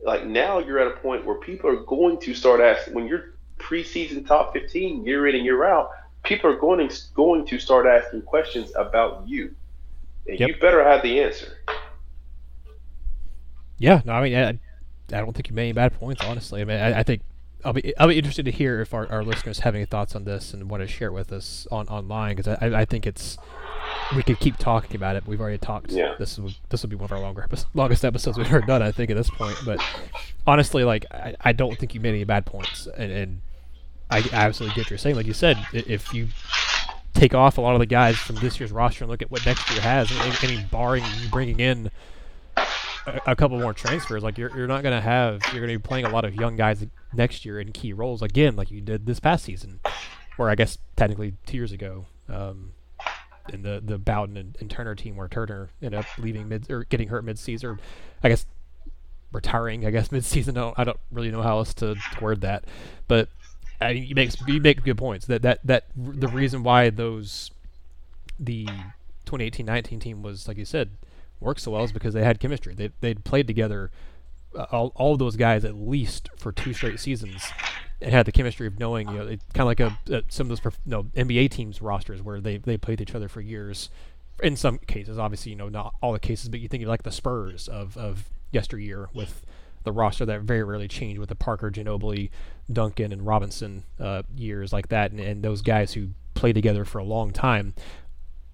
like now you're at a point where people are going to start asking when you're preseason top 15 year in and year out people are going to, going to start asking questions about you, and yep. you better have the answer. Yeah, no, I mean, uh, I, don't think you made any bad points. Honestly, I mean, I, I, think I'll be I'll be interested to hear if our, our listeners have any thoughts on this and want to share it with us on online because I, I think it's we could keep talking about it. We've already talked. Yeah. This is this will be one of our longer longest episodes we've ever done. I think at this point, but honestly, like I, I don't think you made any bad points, and, and I I absolutely get what you're saying. Like you said, if you take off a lot of the guys from this year's roster and look at what next year has, I mean, barring bringing in a, couple more transfers, like you're, you're not going to have, you're going to be playing a lot of young guys next year in key roles again, like you did this past season, or I guess technically two years ago. Um, in the the Bowden and, and, Turner team, where Turner ended up leaving mid or getting hurt mid season, or I guess retiring. I guess mid season. I don't, I don't really know how else to word that, but I mean, you make you make good points. That that that the reason why those the 2018-19 team was like you said worked so well is because they had chemistry. They they'd played together, uh, all all those guys at least for two straight seasons, and had the chemistry of knowing you know kind of like a, a, some of those you know, NBA teams rosters where they they played each other for years. In some cases, obviously, you know not all the cases, but you think of like the Spurs of of yesteryear with the roster that very rarely changed with the Parker, Ginobili, Duncan, and Robinson uh, years like that, and, and those guys who played together for a long time.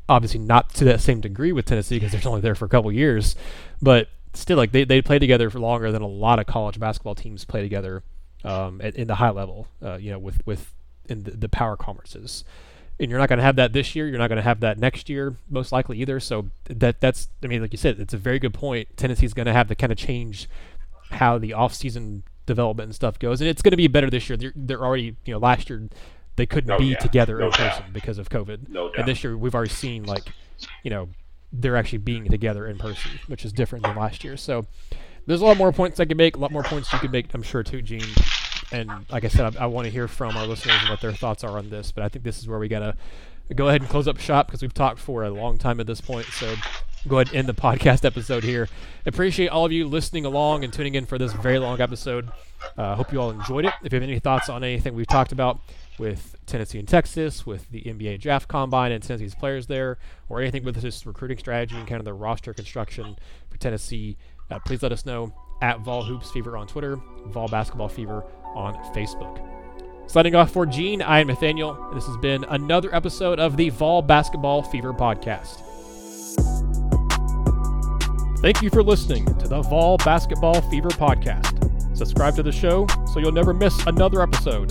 Obviously, not to that same degree with Tennessee because they're only there for a couple years, but still, like they they play together for longer than a lot of college basketball teams play together um, at, in the high level. Uh, you know, with with in the, the power conferences and you're not going to have that this year. You're not going to have that next year, most likely either. So that that's I mean, like you said, it's a very good point. Tennessee's going to have to kind of change how the off-season development and stuff goes, and it's going to be better this year. They're, they're already you know last year they couldn't Oh, be yeah. together No in doubt. person because of COVID, No doubt. and this year we've already seen like you know they're actually being together in person, which is different than last year. So there's a lot more points I could make, a lot more points you could make, I'm sure too, Gene. And like I said, I, I want to hear from our listeners and what their thoughts are on this. But I think this is where we gotta go ahead and close up shop because we've talked for a long time at this point. So go ahead and end the podcast episode here. Appreciate all of you listening along and tuning in for this very long episode. Uh, hope you all enjoyed it. If you have any thoughts on anything we've talked about with Tennessee and Texas, with the NBA draft combine and Tennessee's players there, or anything with this recruiting strategy and kind of the roster construction for Tennessee, uh, please let us know at Vol Hoops Fever on Twitter, Vol Basketball Fever on Facebook. Signing off for Gene, I am Nathanael. and This has been another episode of the Vol Basketball Fever podcast. Thank you for listening to the Vol Basketball Fever podcast. Subscribe to the show so you'll never miss another episode.